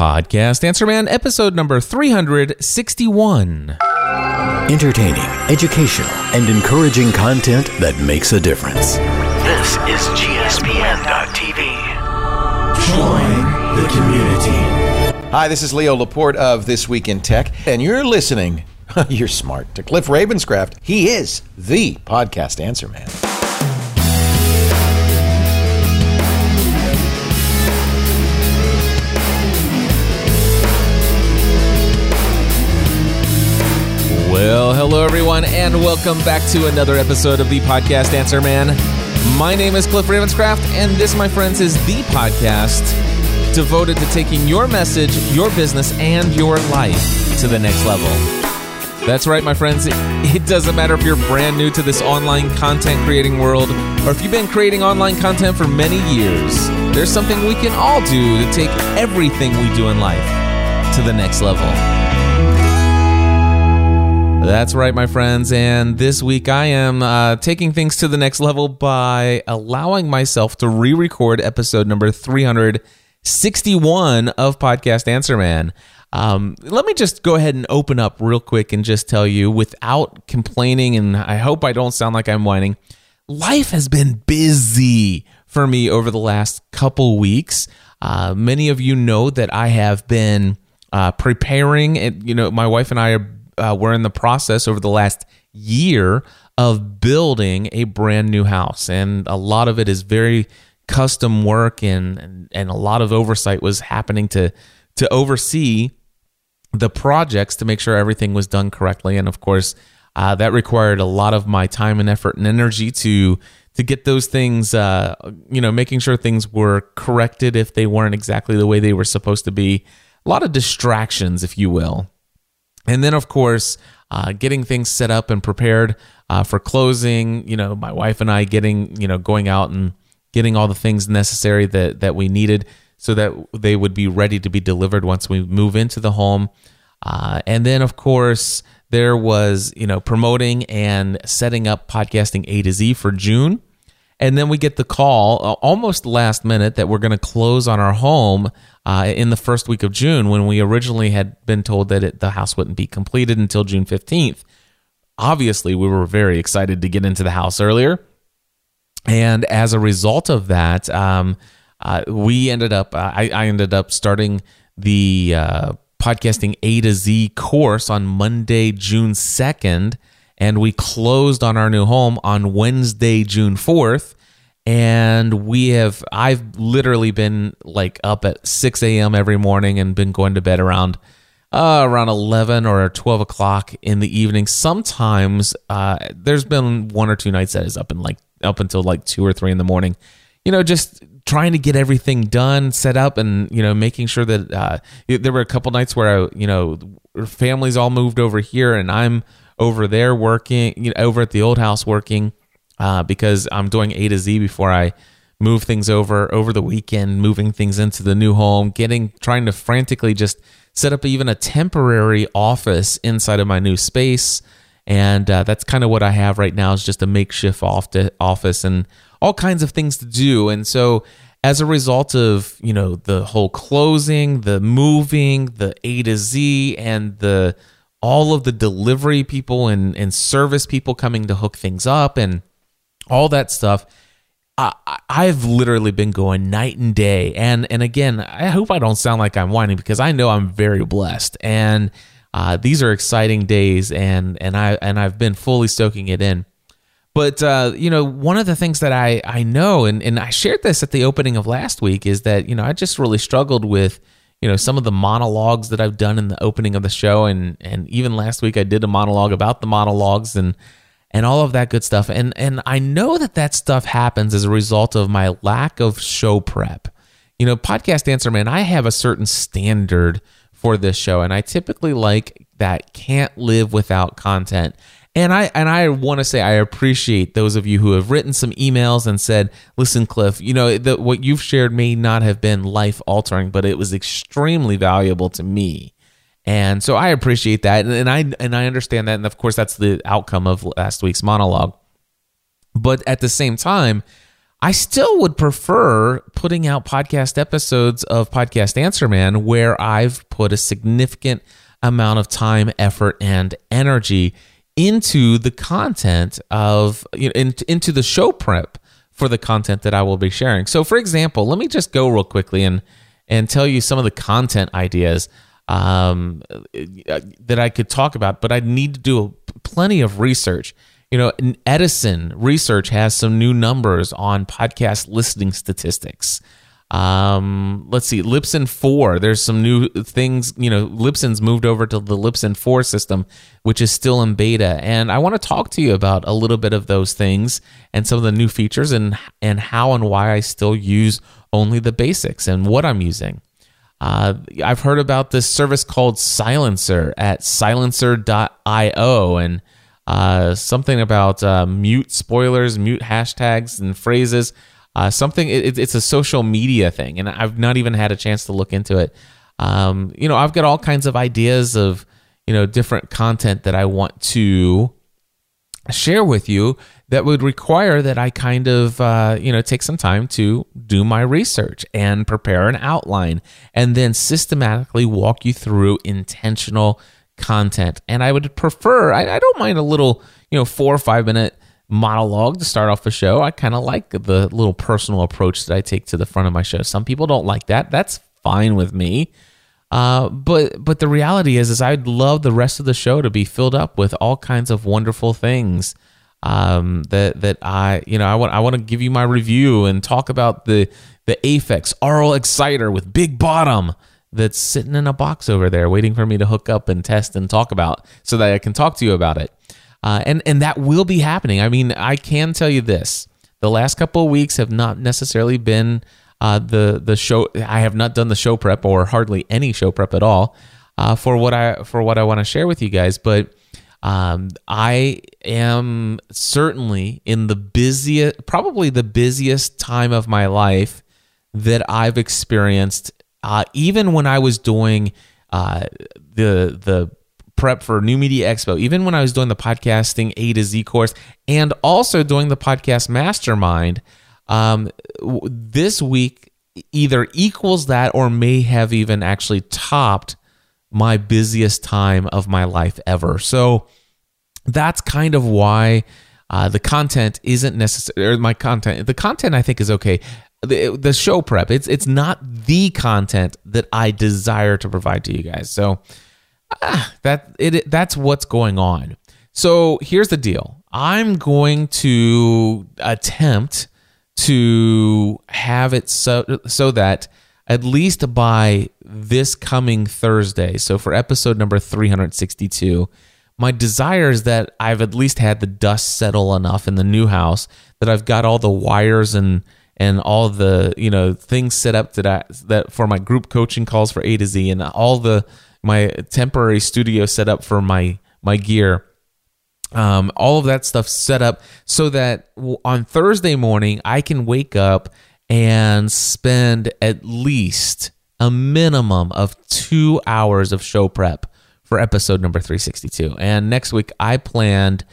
Podcast Answer Man, episode number 361. Entertaining, educational, and encouraging content that makes a difference. This is GSPN.TV. Join the community. Hi, this is Leo Laporte of This Week in Tech, and you're listening, you're smart, to Cliff Ravenscraft. He is the podcast answer man. Well, hello everyone, and welcome back to another episode of the podcast Answer Man. My name is Cliff Ravenscraft, and this, my friends, is the podcast devoted to taking your message, your business, and your life to the next level. That's right, my friends. It doesn't matter if you're brand new to this online content creating world or if you've been creating online content for many years. There's something we can all do to take everything we do in life to the next level. That's right, my friends. And this week I am uh, taking things to the next level by allowing myself to re record episode number 361 of Podcast Answer Man. Um, let me just go ahead and open up real quick and just tell you without complaining, and I hope I don't sound like I'm whining. Life has been busy for me over the last couple weeks. Uh, many of you know that I have been uh, preparing. and you know, my wife and I are uh, we're in the process over the last year of building a brand new house, and a lot of it is very custom work, and and, a lot of oversight was happening to to oversee the projects to make sure everything was done correctly, and of course. Uh, that required a lot of my time and effort and energy to to get those things, uh, you know, making sure things were corrected if they weren't exactly the way they were supposed to be. A lot of distractions, if you will. And then, of course, uh, getting things set up and prepared uh, for closing. You know, my wife and I getting, you know, going out and getting all the things necessary that that we needed so that they would be ready to be delivered once we move into the home. Uh, and then, of course, there was, you know, promoting and setting up podcasting A to Z for June. And then we get the call uh, almost last minute that we're going to close on our home uh, in the first week of June when we originally had been told that it, the house wouldn't be completed until June 15th. Obviously, we were very excited to get into the house earlier. And as a result of that, um, uh, we ended up, uh, I, I, ended up starting the uh, podcasting A to Z course on Monday, June 2nd. And we closed on our new home on Wednesday, June 4th and we have i've literally been like up at 6 a.m every morning and been going to bed around uh, around 11 or 12 o'clock in the evening. Sometimes uh, there's been one or two nights that is up in like up until like 2 or 3 in the morning. You know just trying to get everything done set up and you know making sure that uh, there were a couple nights where I, you know families all moved over here and i'm over there working you know over at the old house working uh, because I'm doing A to Z before I move things over over the weekend, moving things into the new home, getting trying to frantically just set up even a temporary office inside of my new space. And uh, that's kind of what I have right now is just a makeshift office and all kinds of things to do. And so as a result of you know the whole closing, the moving, the A to Z, and the all of the delivery people and, and service people coming to hook things up and all that stuff. I, I've literally been going night and day, and and again, I hope I don't sound like I'm whining because I know I'm very blessed, and uh, these are exciting days, and and I and I've been fully soaking it in. But uh, you know, one of the things that I I know, and and I shared this at the opening of last week, is that you know I just really struggled with you know some of the monologues that I've done in the opening of the show, and and even last week I did a monologue about the monologues, and and all of that good stuff. And and I know that that stuff happens as a result of my lack of show prep. You know, podcast answer man, I have a certain standard for this show and I typically like that can't live without content. And I and I want to say I appreciate those of you who have written some emails and said, "Listen, Cliff, you know the, what you've shared may not have been life altering, but it was extremely valuable to me." And so I appreciate that, and, I and I understand that, and of course that's the outcome of last week's monologue. But at the same time, I still would prefer putting out podcast episodes of Podcast Answer Man where I've put a significant amount of time, effort, and energy into the content of you know, in, into the show prep for the content that I will be sharing. So, for example, let me just go real quickly and and tell you some of the content ideas um, that I could talk about, but I need to do a, plenty of research. You know, Edison research has some new numbers on podcast listening statistics. Um, let's see, Libsyn 4. There's some new things. You know, Libsyn's moved over to the Libsyn 4 system, which is still in beta. And I want to talk to you about a little bit of those things and some of the new features and and how and why I still use only the basics and what I'm using. Uh, I've heard about this service called Silencer at silencer.io and uh, something about uh, mute spoilers, mute hashtags and phrases. Uh, something it, it's a social media thing, and I've not even had a chance to look into it. Um, you know, I've got all kinds of ideas of you know different content that I want to share with you that would require that I kind of uh, you know take some time to do my research and prepare an outline, and then systematically walk you through intentional content. And I would prefer I, I don't mind a little you know four or five minute monologue to start off the show. I kind of like the little personal approach that I take to the front of my show. Some people don't like that. That's fine with me. Uh, but but the reality is is I'd love the rest of the show to be filled up with all kinds of wonderful things um, that that I you know I want I want to give you my review and talk about the the Aphex Aural Exciter with big bottom that's sitting in a box over there waiting for me to hook up and test and talk about so that I can talk to you about it. Uh, and and that will be happening. I mean, I can tell you this: the last couple of weeks have not necessarily been uh, the the show. I have not done the show prep or hardly any show prep at all uh, for what I for what I want to share with you guys. But um, I am certainly in the busiest, probably the busiest time of my life that I've experienced. Uh, even when I was doing uh, the the prep for New Media Expo, even when I was doing the podcasting A to Z course and also doing the podcast mastermind, um, this week either equals that or may have even actually topped my busiest time of my life ever. So that's kind of why uh, the content isn't necessary. My content, the content I think is okay. The, the show prep, it's it's not the content that I desire to provide to you guys. So ah, that it that's what's going on. So here's the deal. I'm going to attempt to have it so so that at least by this coming Thursday, so for episode number 362, my desire is that I've at least had the dust settle enough in the new house that I've got all the wires and and all the you know things set up that that for my group coaching calls for A to Z and all the my temporary studio set up for my my gear. Um, all of that stuff set up so that on Thursday morning I can wake up and spend at least a minimum of two hours of show prep for episode number 362. And next week I planned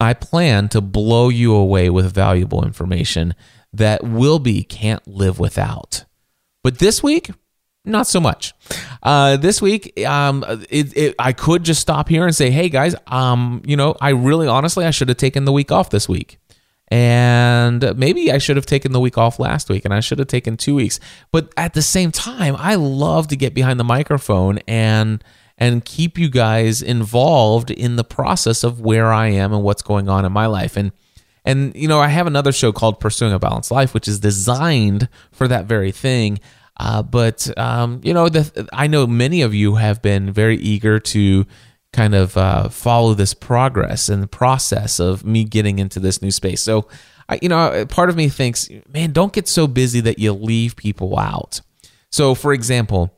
I plan to blow you away with valuable information that will be can't live without. But this week, not so much. Uh, this week, um, it, it, I could just stop here and say, "Hey guys, um, you know, I really, honestly, I should have taken the week off this week, and maybe I should have taken the week off last week, and I should have taken two weeks." But at the same time, I love to get behind the microphone and and keep you guys involved in the process of where I am and what's going on in my life, and. And you know, I have another show called Pursuing a Balanced Life, which is designed for that very thing. Uh, but um, you know, the, I know many of you have been very eager to kind of uh, follow this progress and the process of me getting into this new space. So, I, you know, part of me thinks, man, don't get so busy that you leave people out. So, for example,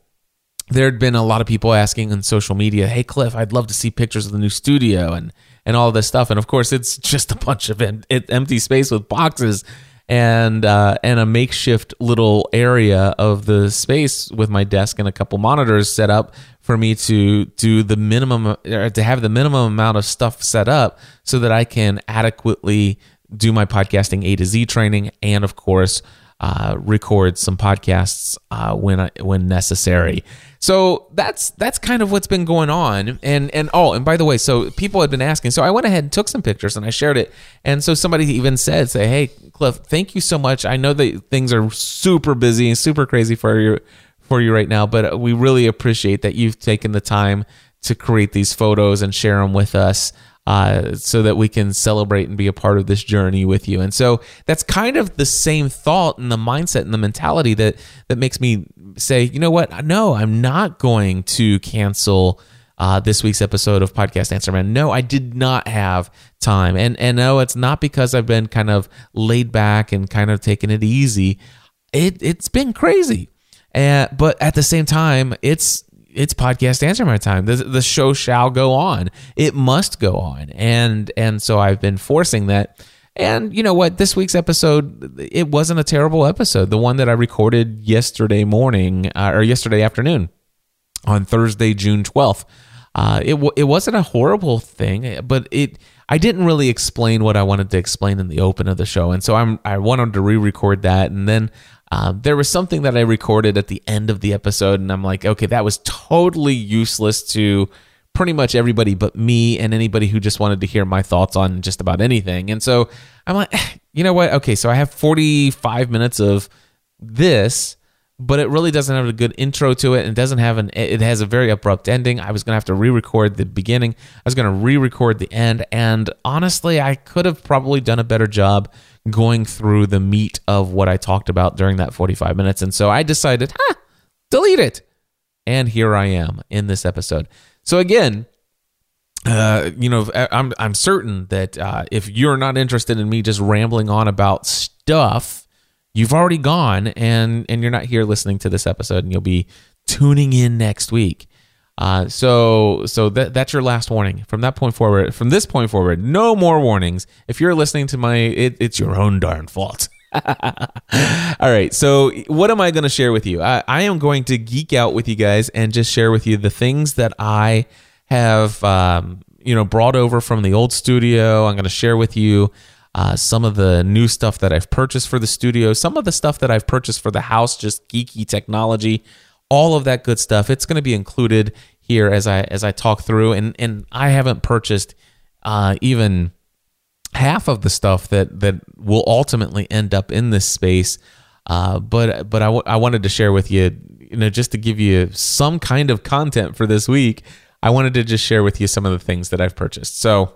there had been a lot of people asking on social media, "Hey, Cliff, I'd love to see pictures of the new studio and and all this stuff." And of course, it's just a bunch of empty space with boxes and uh, and a makeshift little area of the space with my desk and a couple monitors set up for me to do the minimum or to have the minimum amount of stuff set up so that I can adequately do my podcasting A to Z training, and of course, uh, record some podcasts uh, when I, when necessary. So that's that's kind of what's been going on. And and oh, and by the way, so people had been asking. So I went ahead and took some pictures and I shared it. And so somebody even said, "Say, hey, Cliff, thank you so much. I know that things are super busy and super crazy for you for you right now, but we really appreciate that you've taken the time to create these photos and share them with us." Uh, so that we can celebrate and be a part of this journey with you. And so that's kind of the same thought and the mindset and the mentality that that makes me say, you know what? No, I'm not going to cancel. Uh, this week's episode of Podcast Answer Man. No, I did not have time, and and no, it's not because I've been kind of laid back and kind of taking it easy. It it's been crazy, uh, but at the same time, it's it's podcast answer my time. The, the show shall go on. It must go on. And and so I've been forcing that. And you know what? This week's episode, it wasn't a terrible episode. The one that I recorded yesterday morning uh, or yesterday afternoon on Thursday, June 12th. Uh, it it wasn't a horrible thing, but it I didn't really explain what I wanted to explain in the open of the show, and so I'm I wanted to re-record that, and then um, there was something that I recorded at the end of the episode, and I'm like, okay, that was totally useless to pretty much everybody but me and anybody who just wanted to hear my thoughts on just about anything. And so I'm like, you know what? Okay, so I have 45 minutes of this, but it really doesn't have a good intro to it and doesn't have an it has a very abrupt ending. I was going to have to re-record the beginning. I was going to re-record the end and honestly, I could have probably done a better job going through the meat of what I talked about during that 45 minutes. And so I decided, huh, delete it. And here I am in this episode. So again, uh, you know, I'm I'm certain that uh, if you're not interested in me just rambling on about stuff, you've already gone and and you're not here listening to this episode, and you'll be tuning in next week. Uh, so so that that's your last warning. From that point forward, from this point forward, no more warnings. If you're listening to my, it, it's your own darn fault. All right. So what am I going to share with you? I, I am going to geek out with you guys and just share with you the things that I have, um, you know, brought over from the old studio. I'm going to share with you. Uh, some of the new stuff that I've purchased for the studio, some of the stuff that I've purchased for the house, just geeky technology all of that good stuff. It's going to be included here as I as I talk through, and and I haven't purchased uh, even half of the stuff that that will ultimately end up in this space. Uh, but but I, w- I wanted to share with you, you know, just to give you some kind of content for this week. I wanted to just share with you some of the things that I've purchased. So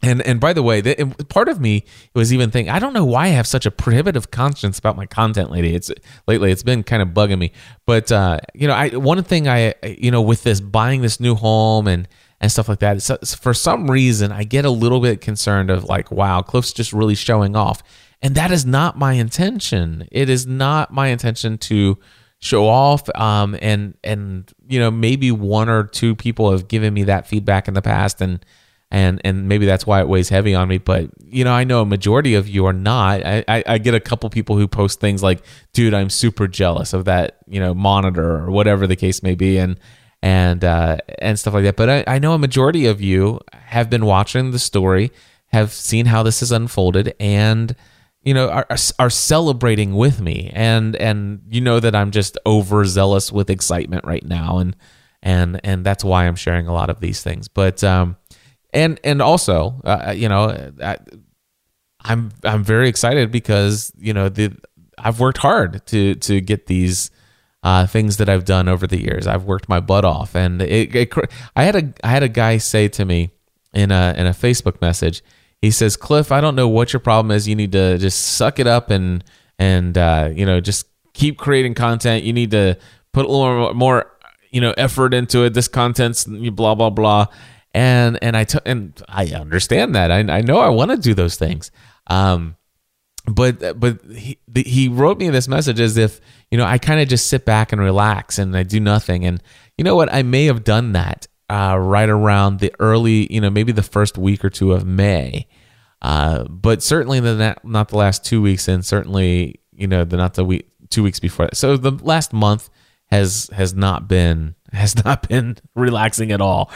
and and by the way, the, part of me was even thinking, I don't know why I have such a prohibitive conscience about my content lately. It's lately it's been kind of bugging me. But uh, you know, I one thing I you know with this buying this new home and and stuff like that, for some reason I get a little bit concerned of like, wow, Cliff's just really showing off, and that is not my intention. It is not my intention to show off um and and you know maybe one or two people have given me that feedback in the past and and and maybe that's why it weighs heavy on me. But you know, I know a majority of you are not. I, I, I, get a couple people who post things like, "Dude, I'm super jealous of that you know monitor or whatever the case may be," and and uh, and stuff like that. But I, I know a majority of you have been watching the story, have seen how this has unfolded, and you know are are celebrating with me. And and you know that I'm just overzealous with excitement right now, and and and that's why I'm sharing a lot of these things. But um and and also uh, you know I, I'm I'm very excited because you know the I've worked hard to to get these uh, things that I've done over the years. I've worked my butt off, and it, it, I had a I had a guy say to me in a in a Facebook message. He says, "Cliff, I don't know what your problem is. You need to just suck it up and and uh, you know just keep creating content. You need to put a little more, more you know effort into it. This content's blah blah blah." And and I t- and I understand that. I, I know I want to do those things. Um, but but he he wrote me this message as if you know I kind of just sit back and relax and I do nothing. And you know what? I may have done that uh, right around the early, you know, maybe the first week or two of May. Uh, but certainly the not, not the last two weeks, and certainly you know the not the week two weeks before. That. So the last month has has not been has not been relaxing at all.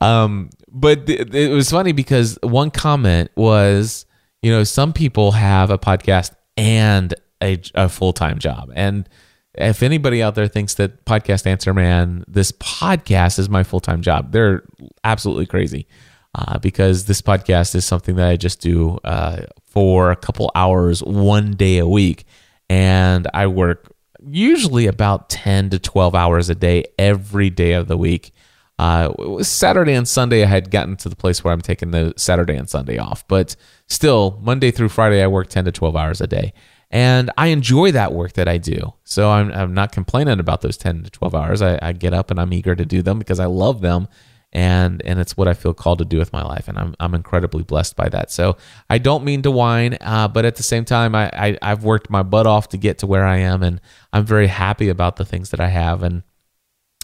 Um, but th- it was funny because one comment was, you know, some people have a podcast and a, a full time job. And if anybody out there thinks that Podcast Answer Man, this podcast is my full time job, they're absolutely crazy uh, because this podcast is something that I just do uh, for a couple hours one day a week. And I work usually about 10 to 12 hours a day every day of the week. Uh, Saturday and Sunday, I had gotten to the place where I'm taking the Saturday and Sunday off, but still, Monday through Friday, I work 10 to 12 hours a day. And I enjoy that work that I do. So I'm, I'm not complaining about those 10 to 12 hours. I, I get up and I'm eager to do them because I love them and and it's what I feel called to do with my life, and I'm I'm incredibly blessed by that. So I don't mean to whine, uh, but at the same time, I, I I've worked my butt off to get to where I am, and I'm very happy about the things that I have, and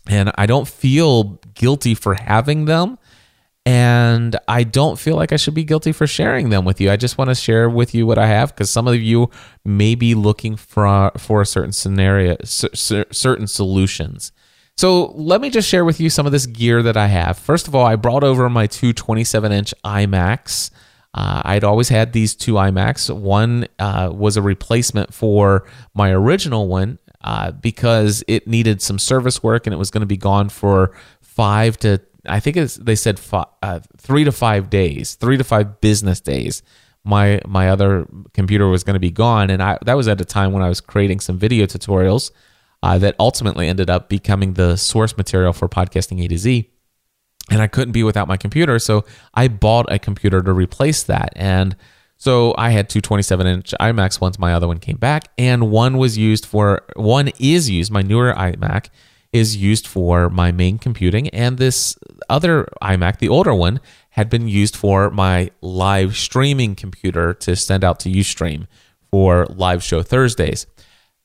and I don't feel guilty for having them. And I don't feel like I should be guilty for sharing them with you. I just want to share with you what I have because some of you may be looking for for a certain scenario, certain solutions. So let me just share with you some of this gear that I have. First of all, I brought over my two 27 inch iMacs. Uh, I'd always had these two iMacs. One uh, was a replacement for my original one uh, because it needed some service work and it was going to be gone for five to, I think it's, they said five, uh, three to five days, three to five business days. My my other computer was going to be gone, and I that was at a time when I was creating some video tutorials uh, that ultimately ended up becoming the source material for podcasting A to Z. And I couldn't be without my computer, so I bought a computer to replace that. And so I had two 27 inch iMacs once my other one came back, and one was used for, one is used, my newer iMac is used for my main computing, and this other iMac, the older one, had been used for my live streaming computer to send out to Ustream for live show Thursdays.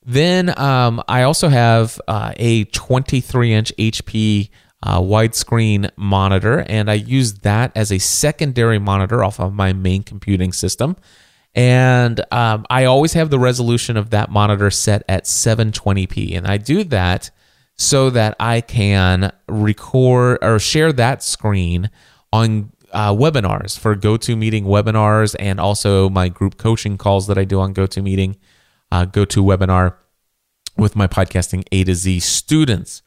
Then um, I also have uh, a 23 inch HP uh, widescreen monitor, and I use that as a secondary monitor off of my main computing system. And um, I always have the resolution of that monitor set at 720p, and I do that so that I can record or share that screen on uh, webinars for GoToMeeting webinars and also my group coaching calls that I do on GoToMeeting uh, GoToWebinar with my podcasting A to Z students.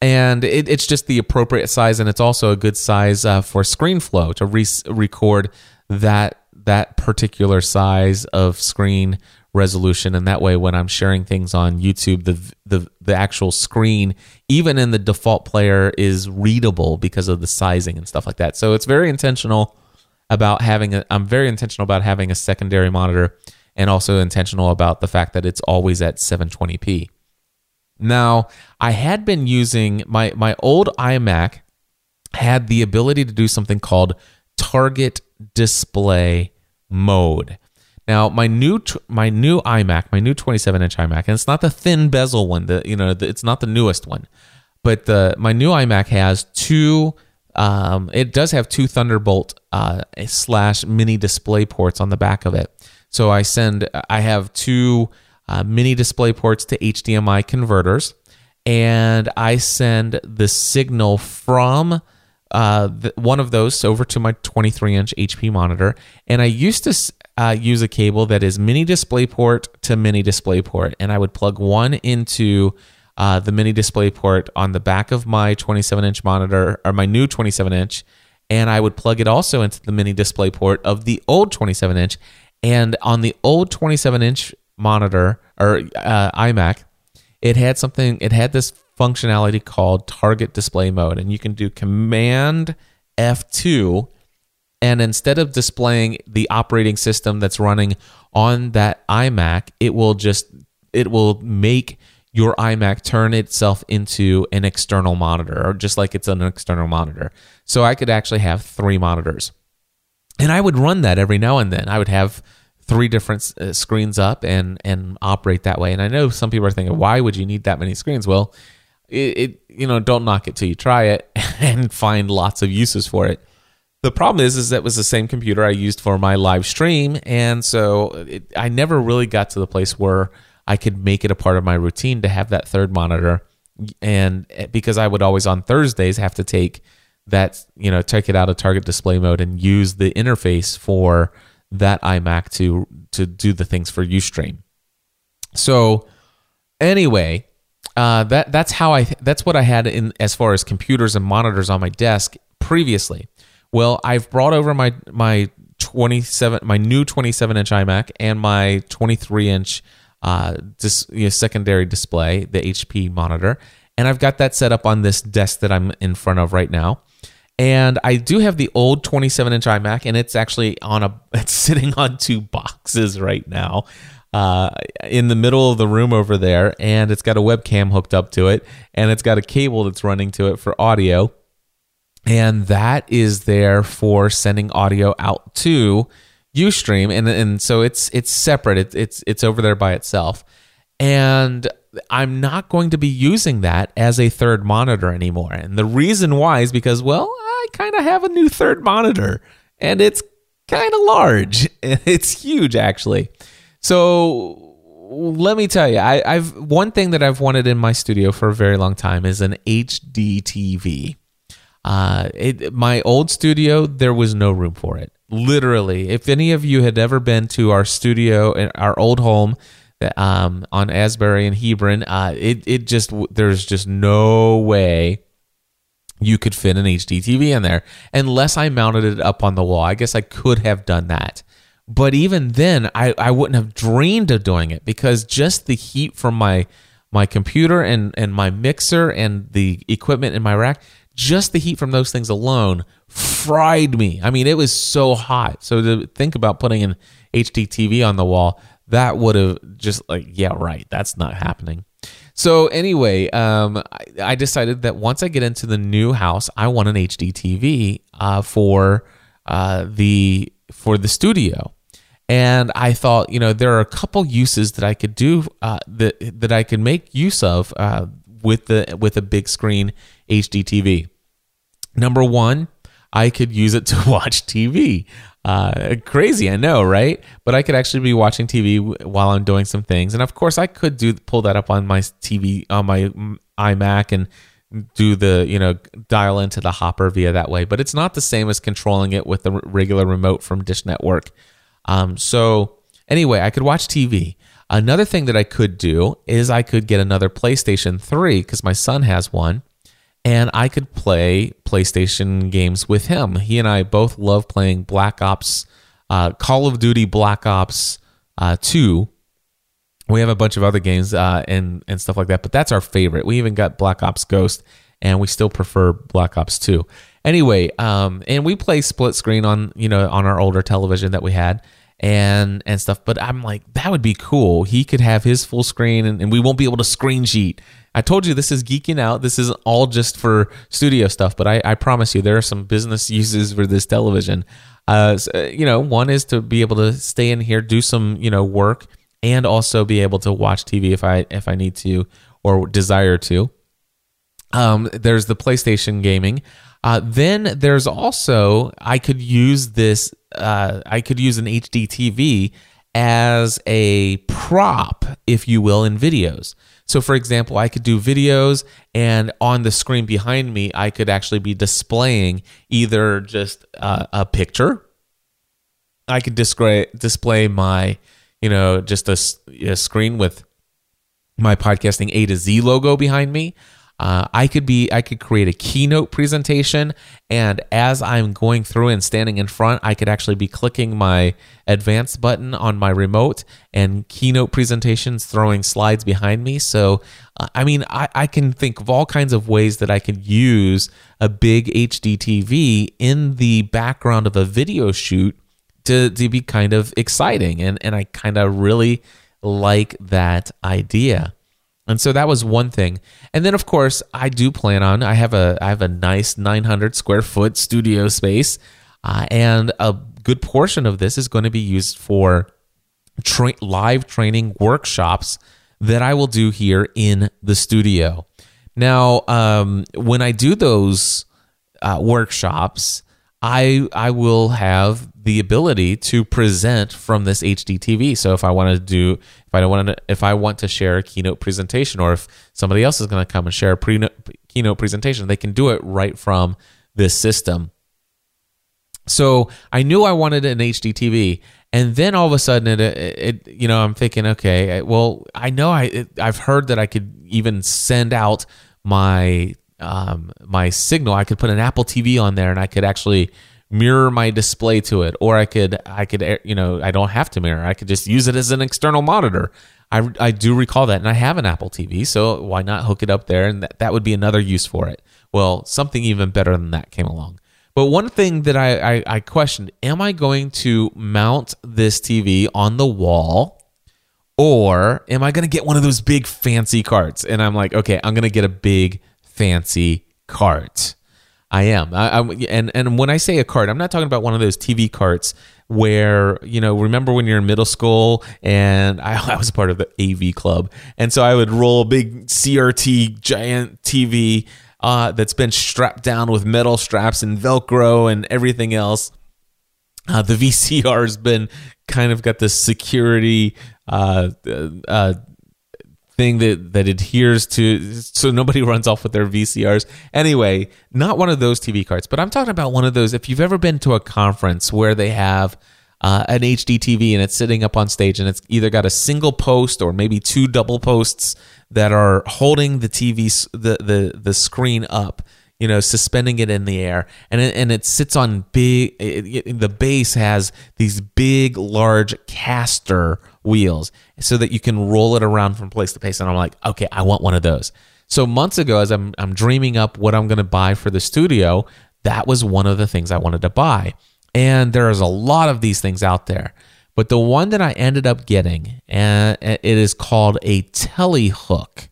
And it, it's just the appropriate size, and it's also a good size uh, for ScreenFlow to re- record that that particular size of screen resolution and that way when i'm sharing things on youtube the the the actual screen even in the default player is readable because of the sizing and stuff like that so it's very intentional about having a i'm very intentional about having a secondary monitor and also intentional about the fact that it's always at 720p. Now, I had been using my my old iMac had the ability to do something called target display mode. Now, my new my new iMac, my new 27 inch iMac, and it's not the thin bezel one. The you know the, it's not the newest one, but the my new iMac has two. Um, it does have two Thunderbolt uh, slash mini display ports on the back of it. So I send, I have two uh, mini display ports to HDMI converters, and I send the signal from uh, the, one of those over to my 23 inch HP monitor. And I used to uh, use a cable that is mini display port to mini display port, and I would plug one into uh, the mini display port on the back of my 27 inch monitor or my new 27 inch, and I would plug it also into the mini display port of the old 27 inch. And on the old 27 inch monitor or uh, iMac, it had something, it had this functionality called target display mode. And you can do Command F2. And instead of displaying the operating system that's running on that iMac, it will just, it will make your iMac turn itself into an external monitor, or just like it's an external monitor. So I could actually have three monitors. And I would run that every now and then. I would have three different uh, screens up and and operate that way. And I know some people are thinking, why would you need that many screens? Well, it, it you know don't knock it till you try it and find lots of uses for it. The problem is, is that was the same computer I used for my live stream, and so it, I never really got to the place where I could make it a part of my routine to have that third monitor. And eh, because I would always on Thursdays have to take that, you know, take it out of target display mode and use the interface for that iMac to to do the things for UStream. So anyway, uh, that that's how I that's what I had in as far as computers and monitors on my desk previously. Well, I've brought over my my 27 my new 27 inch iMac and my 23 inch uh, dis, you know, secondary display, the HP monitor, and I've got that set up on this desk that I'm in front of right now. And I do have the old 27 inch iMac, and it's actually on a it's sitting on two boxes right now. Uh, in the middle of the room over there, and it's got a webcam hooked up to it, and it's got a cable that's running to it for audio, and that is there for sending audio out to UStream, and and so it's it's separate. It's it's it's over there by itself, and I'm not going to be using that as a third monitor anymore. And the reason why is because well, I kind of have a new third monitor, and it's kind of large. It's huge actually. So let me tell you, I, I've one thing that I've wanted in my studio for a very long time is an HD TV. Uh, it, my old studio, there was no room for it. Literally, if any of you had ever been to our studio, in our old home um, on Asbury and Hebron, uh, it it just there's just no way you could fit an HD TV in there unless I mounted it up on the wall. I guess I could have done that. But even then, I, I wouldn't have dreamed of doing it because just the heat from my my computer and, and my mixer and the equipment in my rack, just the heat from those things alone fried me. I mean, it was so hot. So to think about putting an HD TV on the wall, that would have just like, yeah, right. That's not happening. So anyway, um, I, I, decided that once I get into the new house, I want an HD TV uh, for uh, the for the studio. And I thought, you know, there are a couple uses that I could do uh, that that I could make use of uh, with the with a big screen HD TV. Number one, I could use it to watch TV. Uh, crazy, I know, right? But I could actually be watching TV while I'm doing some things, and of course, I could do pull that up on my TV on my iMac and do the you know dial into the hopper via that way. But it's not the same as controlling it with the regular remote from Dish Network. Um, so anyway, I could watch TV. Another thing that I could do is I could get another PlayStation 3 because my son has one, and I could play PlayStation games with him. He and I both love playing Black Ops, uh, Call of Duty Black Ops uh, 2. We have a bunch of other games uh, and and stuff like that, but that's our favorite. We even got Black Ops Ghost, and we still prefer Black Ops 2. Anyway, um, and we play split screen on you know on our older television that we had and and stuff. But I'm like, that would be cool. He could have his full screen, and, and we won't be able to screen sheet. I told you this is geeking out. This isn't all just for studio stuff, but I, I promise you there are some business uses for this television. Uh, so, you know, one is to be able to stay in here, do some you know work, and also be able to watch TV if I if I need to or desire to. Um, there's the PlayStation gaming. Uh, then there's also I could use this. Uh, I could use an HD TV as a prop, if you will, in videos. So, for example, I could do videos, and on the screen behind me, I could actually be displaying either just uh, a picture. I could display display my, you know, just a, a screen with my podcasting A to Z logo behind me. Uh, I could be I could create a keynote presentation, and as I'm going through and standing in front, I could actually be clicking my advanced button on my remote and keynote presentations throwing slides behind me. So, uh, I mean, I, I can think of all kinds of ways that I could use a big HD TV in the background of a video shoot to, to be kind of exciting. And, and I kind of really like that idea. And so that was one thing. And then of course, I do plan on I have a I have a nice 900 square foot studio space uh, and a good portion of this is going to be used for tra- live training workshops that I will do here in the studio. Now, um, when I do those uh, workshops, I I will have the ability to present from this HD TV. So if I want to do, I don't want to, if I want to share a keynote presentation, or if somebody else is going to come and share a pre- keynote presentation, they can do it right from this system. So I knew I wanted an HD TV, And then all of a sudden, it, it, it you know, I'm thinking, okay, well, I know I, it, I've heard that I could even send out my um, my signal. I could put an Apple TV on there, and I could actually mirror my display to it, or I could I could you know I don't have to mirror. I could just use it as an external monitor. I, I do recall that, and I have an Apple TV, so why not hook it up there? And that, that would be another use for it. Well, something even better than that came along. But one thing that I, I, I questioned am I going to mount this TV on the wall? Or am I going to get one of those big fancy carts? And I'm like, okay, I'm going to get a big fancy cart. I am. I, I, and and when I say a cart, I'm not talking about one of those TV carts where you know. Remember when you're in middle school, and I, I was part of the AV club, and so I would roll a big CRT giant TV uh, that's been strapped down with metal straps and Velcro and everything else. Uh, the VCR has been kind of got this security uh, uh, thing that that adheres to so nobody runs off with their VCRs. Anyway, not one of those TV cards, but I'm talking about one of those. If you've ever been to a conference where they have uh, an HD TV and it's sitting up on stage and it's either got a single post or maybe two double posts that are holding the TV the the the screen up you know, suspending it in the air, and it, and it sits on big. It, it, the base has these big, large caster wheels, so that you can roll it around from place to place. And I'm like, okay, I want one of those. So months ago, as I'm I'm dreaming up what I'm going to buy for the studio, that was one of the things I wanted to buy. And there's a lot of these things out there. But the one that I ended up getting, and it is called a Telehook,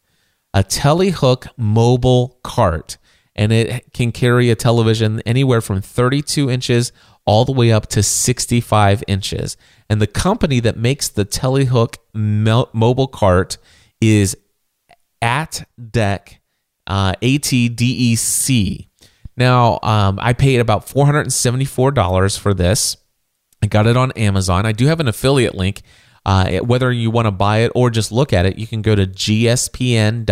a Telehook mobile cart and it can carry a television anywhere from 32 inches all the way up to 65 inches. And the company that makes the Telehook mobile cart is at deck uh, ATDEC. Now, um, I paid about $474 for this. I got it on Amazon. I do have an affiliate link uh, whether you want to buy it or just look at it, you can go to gspn.tv.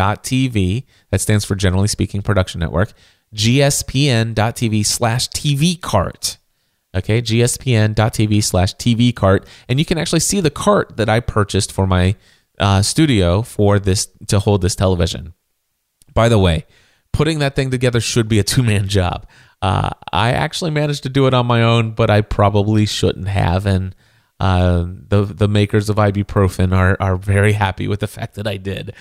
That stands for Generally Speaking Production Network. gspn.tv slash TV cart. Okay, gspn.tv slash TV cart. And you can actually see the cart that I purchased for my uh, studio for this to hold this television. By the way, putting that thing together should be a two man job. Uh, I actually managed to do it on my own, but I probably shouldn't have. And uh, the the makers of ibuprofen are are very happy with the fact that I did.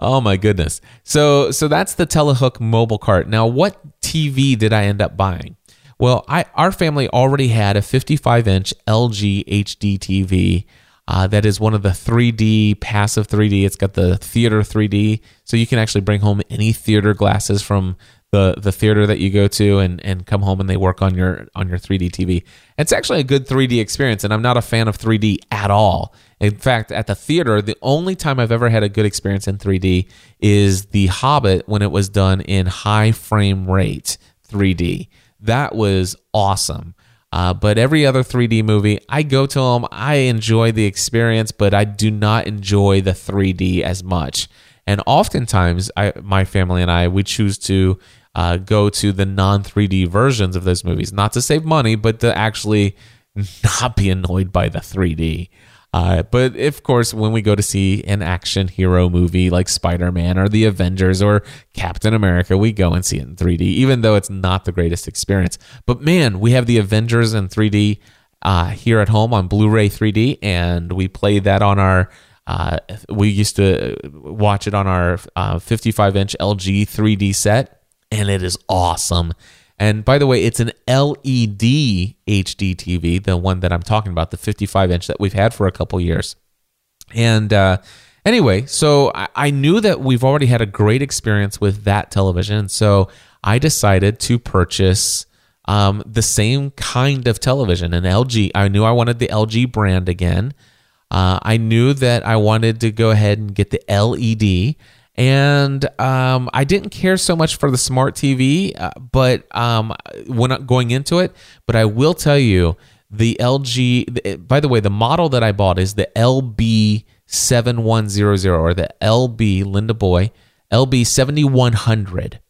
Oh my goodness! So so that's the Telehook mobile cart. Now, what TV did I end up buying? Well, I our family already had a 55 inch LG HD TV. Uh, that is one of the 3D passive 3D. It's got the theater 3D, so you can actually bring home any theater glasses from the the theater that you go to and and come home and they work on your on your 3D TV. It's actually a good 3D experience and I'm not a fan of 3D at all. In fact, at the theater, the only time I've ever had a good experience in 3D is The Hobbit when it was done in high frame rate 3D. That was awesome. Uh, but every other 3D movie, I go to them. I enjoy the experience, but I do not enjoy the 3D as much. And oftentimes, I, my family and I, we choose to uh, go to the non 3D versions of those movies, not to save money, but to actually not be annoyed by the 3D. Uh, but of course, when we go to see an action hero movie like Spider Man or the Avengers or Captain America, we go and see it in 3D, even though it's not the greatest experience. But man, we have the Avengers in 3D uh, here at home on Blu ray 3D, and we play that on our. Uh, we used to watch it on our uh, 55 inch LG 3D set and it is awesome. And by the way, it's an LED HD TV, the one that I'm talking about, the 55 inch that we've had for a couple years. And uh, anyway, so I, I knew that we've already had a great experience with that television. So I decided to purchase um, the same kind of television, an LG. I knew I wanted the LG brand again. Uh, I knew that I wanted to go ahead and get the LED and um, I didn't care so much for the smart TV, uh, but um, when going into it, but I will tell you the LG. By the way, the model that I bought is the LB seven one zero zero or the LB Linda Boy LB seventy one hundred,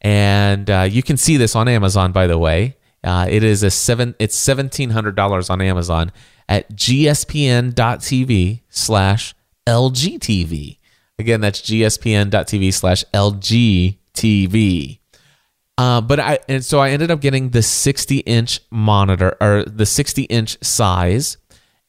and uh, you can see this on Amazon. By the way, Uh, it is a seven. It's seventeen hundred dollars on Amazon at gspn.tv slash lgtv. Again, that's gspn.tv slash lgtv. Uh, but I and so I ended up getting the 60 inch monitor or the 60 inch size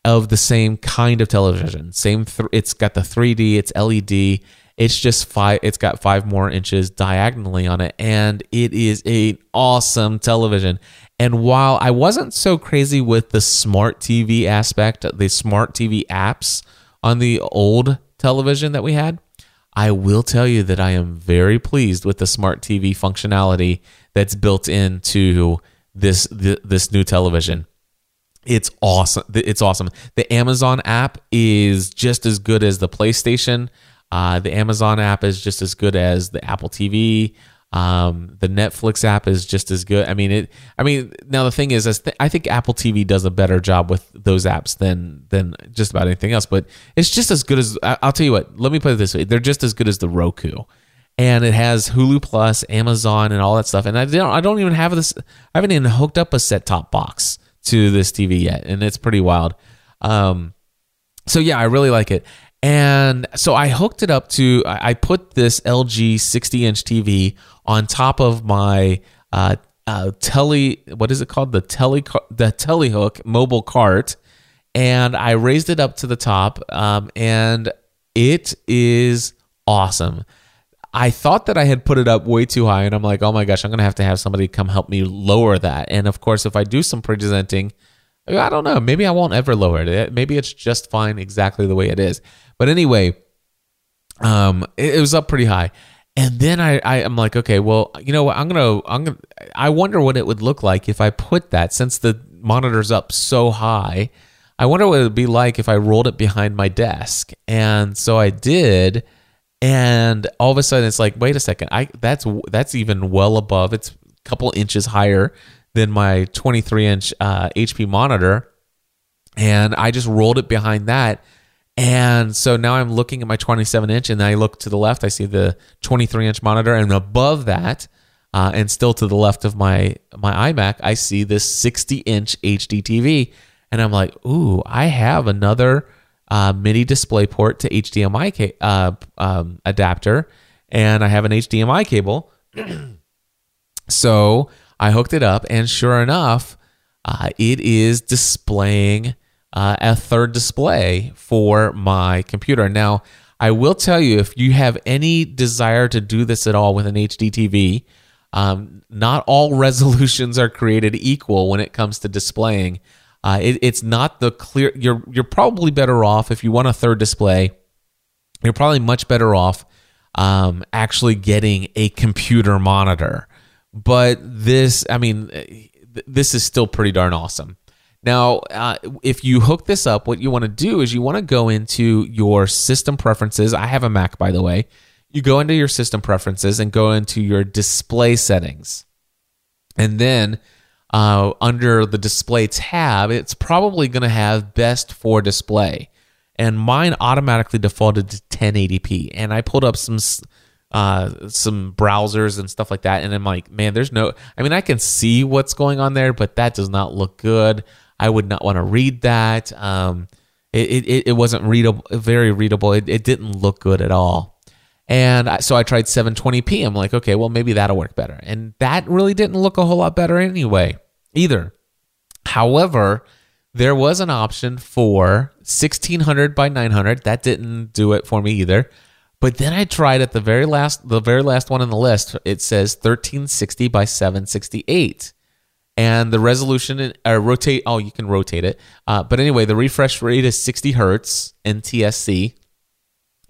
of the same kind of television. Same, th- it's got the 3D, it's LED. It's just five. It's got five more inches diagonally on it, and it is a awesome television. And while I wasn't so crazy with the smart TV aspect, the smart TV apps on the old television that we had, I will tell you that I am very pleased with the smart TV functionality that's built into this this new television. It's awesome. It's awesome. The Amazon app is just as good as the PlayStation. Uh, the Amazon app is just as good as the Apple TV. Um, the Netflix app is just as good. I mean, it. I mean, now the thing is, I think Apple TV does a better job with those apps than than just about anything else. But it's just as good as. I'll tell you what. Let me put it this way: they're just as good as the Roku, and it has Hulu Plus, Amazon, and all that stuff. And I don't. I don't even have this. I haven't even hooked up a set top box to this TV yet, and it's pretty wild. Um, so yeah, I really like it. And so I hooked it up to, I put this LG 60 inch TV on top of my uh, uh, tele, what is it called? The tele, the telehook mobile cart. And I raised it up to the top. Um, and it is awesome. I thought that I had put it up way too high, and I'm like, oh my gosh, I'm gonna have to have somebody come help me lower that. And of course, if I do some presenting, I don't know, maybe I won't ever lower it. Maybe it's just fine exactly the way it is. But anyway, um, it, it was up pretty high. And then I, I am like, okay, well, you know what? I'm gonna I'm gonna I wonder what it would look like if I put that since the monitor's up so high. I wonder what it would be like if I rolled it behind my desk. And so I did, and all of a sudden it's like, wait a second, I that's that's even well above. It's a couple inches higher than my 23 inch uh, HP monitor, and I just rolled it behind that. And so now I'm looking at my 27 inch, and I look to the left, I see the 23 inch monitor, and above that, uh, and still to the left of my my iMac, I see this 60 inch HD TV, and I'm like, ooh, I have another uh, Mini display port to HDMI ca- uh, um, adapter, and I have an HDMI cable. so I hooked it up, and sure enough, uh, it is displaying uh, a third display for my computer. Now, I will tell you if you have any desire to do this at all with an HD TV, um, not all resolutions are created equal when it comes to displaying. Uh, it, it's not the clear. You're you're probably better off if you want a third display. You're probably much better off um, actually getting a computer monitor. But this, I mean, this is still pretty darn awesome. Now, uh, if you hook this up, what you want to do is you want to go into your system preferences. I have a Mac, by the way. You go into your system preferences and go into your display settings. And then uh, under the display tab, it's probably going to have best for display. And mine automatically defaulted to 1080p. And I pulled up some uh, some browsers and stuff like that. And I'm like, man, there's no, I mean, I can see what's going on there, but that does not look good. I would not want to read that. Um, it, it, it wasn't readable, very readable. It, it didn't look good at all. And I, so I tried 720p. I'm like, okay, well, maybe that'll work better. And that really didn't look a whole lot better anyway, either. However, there was an option for 1600 by 900. That didn't do it for me either. But then I tried at the very last, the very last one on the list. It says 1360 by 768 and the resolution uh, rotate. Oh, you can rotate it. Uh, but anyway, the refresh rate is 60 hertz NTSC,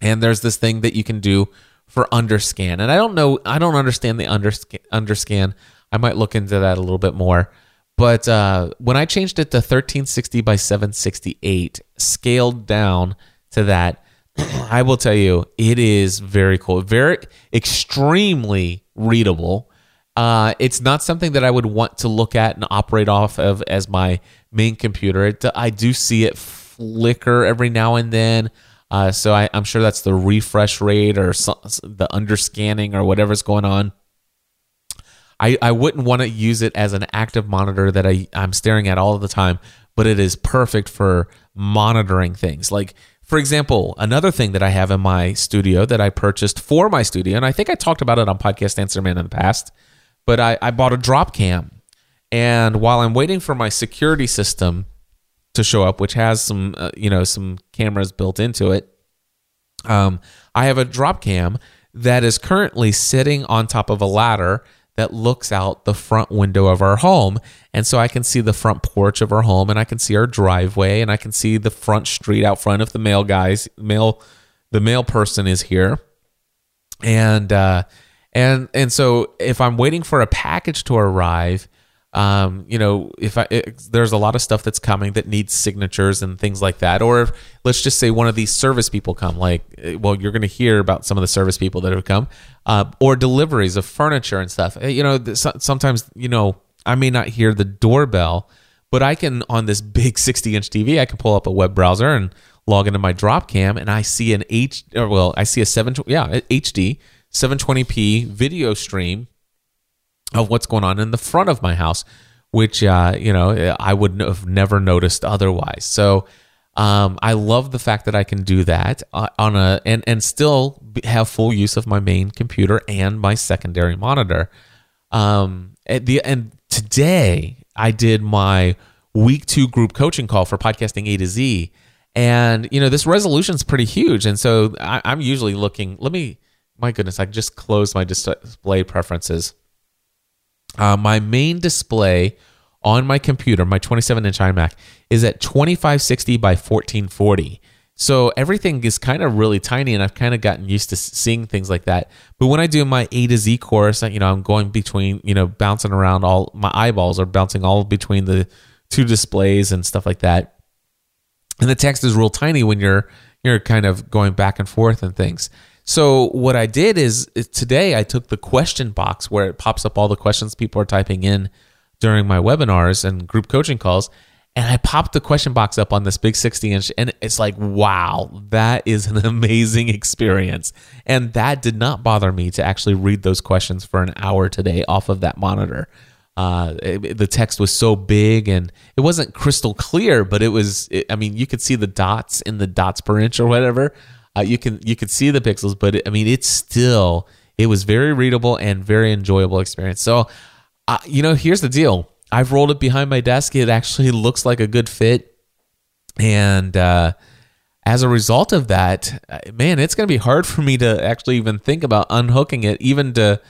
and there's this thing that you can do for underscan. And I don't know. I don't understand the underscan. Underscan. I might look into that a little bit more. But uh, when I changed it to 1360 by 768, scaled down to that, I will tell you, it is very cool, very extremely readable. Uh, it's not something that I would want to look at and operate off of as my main computer. It, I do see it flicker every now and then. Uh, so I, am sure that's the refresh rate or the underscanning or whatever's going on. I, I wouldn't want to use it as an active monitor that I, I'm staring at all the time, but it is perfect for monitoring things. Like, for example, another thing that I have in my studio that I purchased for my studio, and I think I talked about it on Podcast Answer Man in the past, but I, I bought a drop cam. And while I'm waiting for my security system to show up, which has some, uh, you know, some cameras built into it, um, I have a drop cam that is currently sitting on top of a ladder that looks out the front window of our home. And so I can see the front porch of our home and I can see our driveway and I can see the front street out front if the mail guys, mail, the mail person is here. And, uh, and, and so if I'm waiting for a package to arrive, um, you know, if I it, there's a lot of stuff that's coming that needs signatures and things like that, or if, let's just say one of these service people come, like, eh, well, you're going to hear about some of the service people that have come, uh, or deliveries of furniture and stuff. Eh, you know, sometimes you know I may not hear the doorbell, but I can on this big 60 inch TV, I can pull up a web browser and log into my drop cam, and I see an H, well, I see a seven, yeah, HD 720p video stream of what's going on in the front of my house, which uh, you know I would have never noticed otherwise. So um, I love the fact that I can do that uh, on a and and still have full use of my main computer and my secondary monitor. Um, at the and today I did my week two group coaching call for podcasting A to Z. And you know this resolution is pretty huge, and so I, I'm usually looking. Let me, my goodness, I just closed my display preferences uh, my main display on my computer, my 27 inch iMac, is at 2560 by 1440. So everything is kind of really tiny, and I've kind of gotten used to seeing things like that. But when I do my A to Z course, you know, I'm going between, you know, bouncing around all my eyeballs are bouncing all between the two displays and stuff like that. And the text is real tiny when you're you're kind of going back and forth and things. So what I did is, today I took the question box where it pops up all the questions people are typing in during my webinars and group coaching calls and I popped the question box up on this big 60 inch, and it's like, wow, that is an amazing experience. And that did not bother me to actually read those questions for an hour today off of that monitor. Uh, it, the text was so big and it wasn't crystal clear, but it was, it, I mean, you could see the dots in the dots per inch or whatever. Uh, you can you can see the pixels, but it, I mean, it's still it was very readable and very enjoyable experience. So, uh, you know, here's the deal. I've rolled it behind my desk. It actually looks like a good fit, and uh, as a result of that, uh, man, it's going to be hard for me to actually even think about unhooking it, even to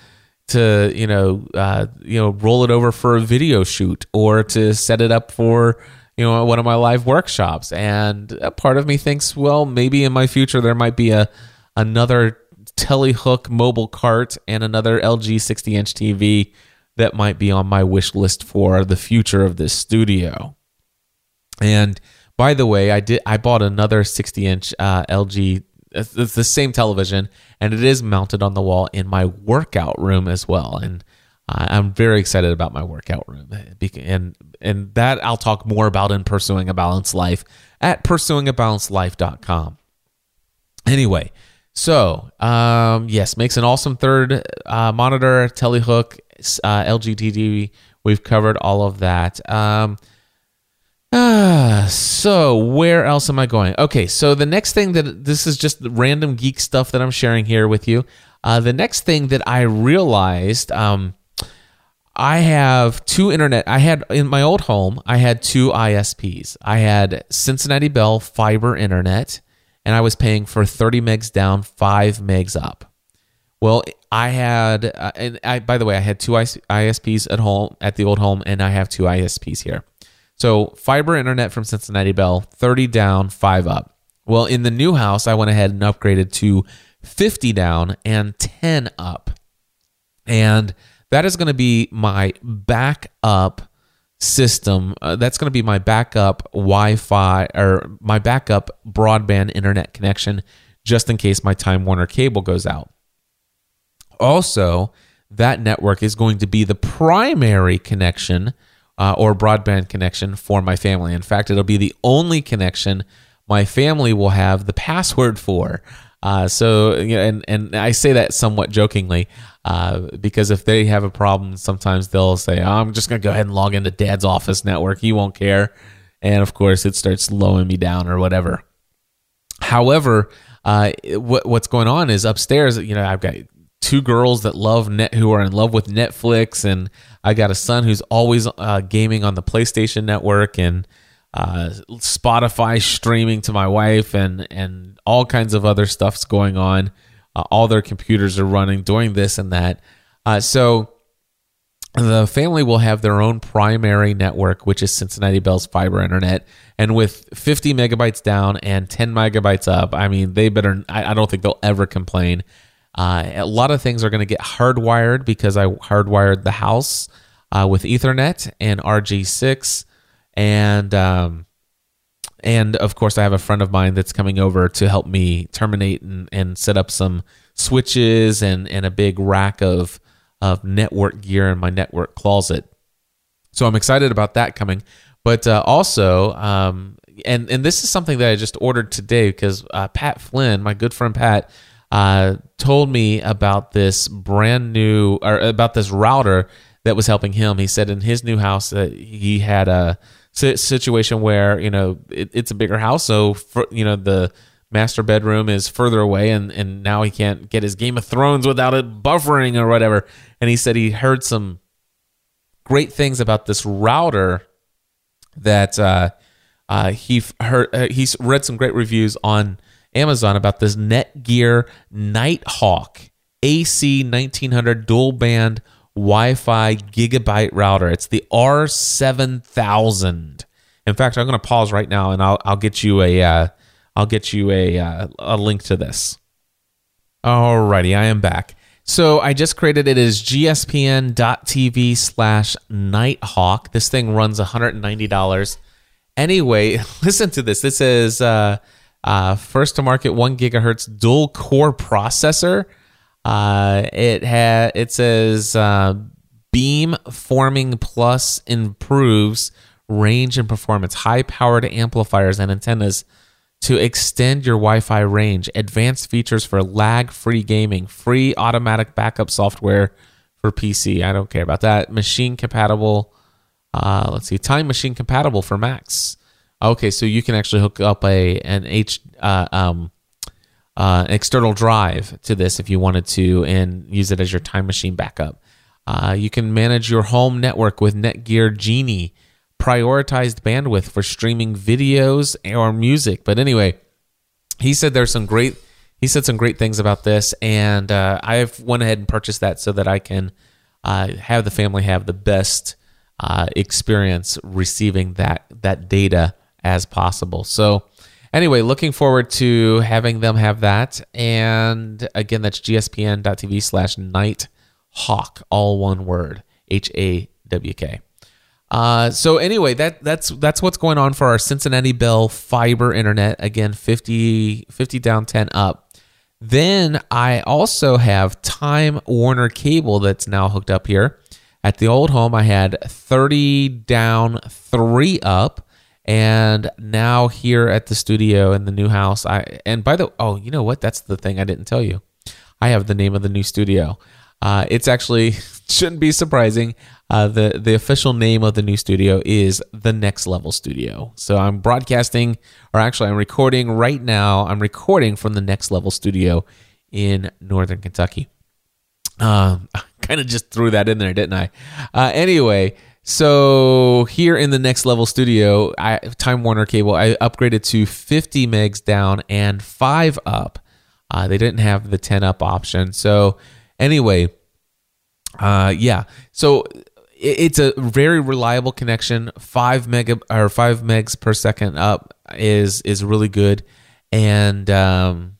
to you know uh, you know roll it over for a video shoot or to set it up for you know one of my live workshops. And a part of me thinks well maybe in my future there might be a another telehook mobile cart and another LG 60 inch TV that might be on my wish list for the future of this studio. And by the way I did I bought another 60 inch uh, LG it's the same television and it is mounted on the wall in my workout room as well. And I'm very excited about my workout room, and and that I'll talk more about in pursuing a balanced life at pursuingabalancedlife.com. Anyway, so um, yes, makes an awesome third uh, monitor, telehook, uh, LG TV. We've covered all of that. Um, uh, so where else am I going? Okay, so the next thing that this is just random geek stuff that I'm sharing here with you. Uh, the next thing that I realized. Um, I have two internet. I had in my old home, I had two ISPs. I had Cincinnati Bell fiber internet, and I was paying for 30 megs down, 5 megs up. Well, I had, uh, and I, by the way, I had two ISPs at home, at the old home, and I have two ISPs here. So fiber internet from Cincinnati Bell, 30 down, 5 up. Well, in the new house, I went ahead and upgraded to 50 down and 10 up. And that is going to be my backup system. Uh, that's going to be my backup Wi Fi or my backup broadband internet connection just in case my Time Warner cable goes out. Also, that network is going to be the primary connection uh, or broadband connection for my family. In fact, it'll be the only connection my family will have the password for. Uh, so you know, and and I say that somewhat jokingly uh, because if they have a problem, sometimes they'll say, oh, "I'm just gonna go ahead and log into Dad's office network. He won't care," and of course, it starts slowing me down or whatever. However, uh, what what's going on is upstairs. You know, I've got two girls that love net who are in love with Netflix, and I got a son who's always uh, gaming on the PlayStation Network and uh, Spotify streaming to my wife, and and all kinds of other stuff's going on. Uh, all their computers are running, doing this and that. Uh, so the family will have their own primary network, which is Cincinnati Bell's fiber internet. And with 50 megabytes down and 10 megabytes up, I mean, they better, I, I don't think they'll ever complain. Uh, a lot of things are going to get hardwired because I hardwired the house uh, with Ethernet and RG6, and um, and of course I have a friend of mine that's coming over to help me terminate and, and set up some switches and and a big rack of of network gear in my network closet. So I'm excited about that coming. But uh, also, um, and and this is something that I just ordered today because uh, Pat Flynn, my good friend Pat, uh, told me about this brand new or about this router that was helping him. He said in his new house that he had a situation where you know it, it's a bigger house, so for, you know the master bedroom is further away, and and now he can't get his Game of Thrones without it buffering or whatever. And he said he heard some great things about this router that uh, uh, he heard. Uh, he's read some great reviews on Amazon about this Netgear Nighthawk AC 1900 dual band Wi-Fi gigabyte router. It's the R7000. In fact, I'm going to pause right now and I'll I'll get you a will uh, get you a uh, a link to this. Alrighty, I am back. So I just created it as gspn.tv slash nighthawk. This thing runs $190. Anyway, listen to this. This is uh, uh, first to market one gigahertz dual core processor. Uh, it had it says uh, beam forming plus improves range and performance, high powered amplifiers and antennas to extend your Wi-Fi range, advanced features for lag-free gaming, free automatic backup software for PC. I don't care about that. Machine compatible. Uh, let's see, time machine compatible for Macs. Okay, so you can actually hook up a an H uh, um, uh, external drive to this if you wanted to, and use it as your time machine backup. Uh, you can manage your home network with Netgear Genie, prioritized bandwidth for streaming videos or music. But anyway, he said there's some great. He said some great things about this, and uh, I've went ahead and purchased that so that I can uh, have the family have the best uh, experience receiving that that data as possible. So, anyway, looking forward to having them have that. And again, that's gspn.tv slash nighthawk, all one word, H A W K. Uh, so anyway, that that's that's what's going on for our Cincinnati Bell fiber internet. Again, 50, 50 down, 10 up. Then I also have Time Warner cable that's now hooked up here. At the old home, I had 30 down, 3 up and now here at the studio in the new house i and by the oh you know what? That's the thing i didn't tell you. I have the name of the new studio. Uh, it's actually shouldn't be surprising uh, the the official name of the new studio is the next level studio. So i'm broadcasting or actually i'm recording right now i'm recording from the next level studio in northern kentucky. Um, kind of just threw that in there didn't i? Uh, anyway so here in the next level studio, I, Time Warner cable, I upgraded to 50 megs down and five up. Uh, they didn't have the 10 up option. So anyway, uh, yeah. So it, it's a very reliable connection. Five mega or five megs per second up is is really good, and um,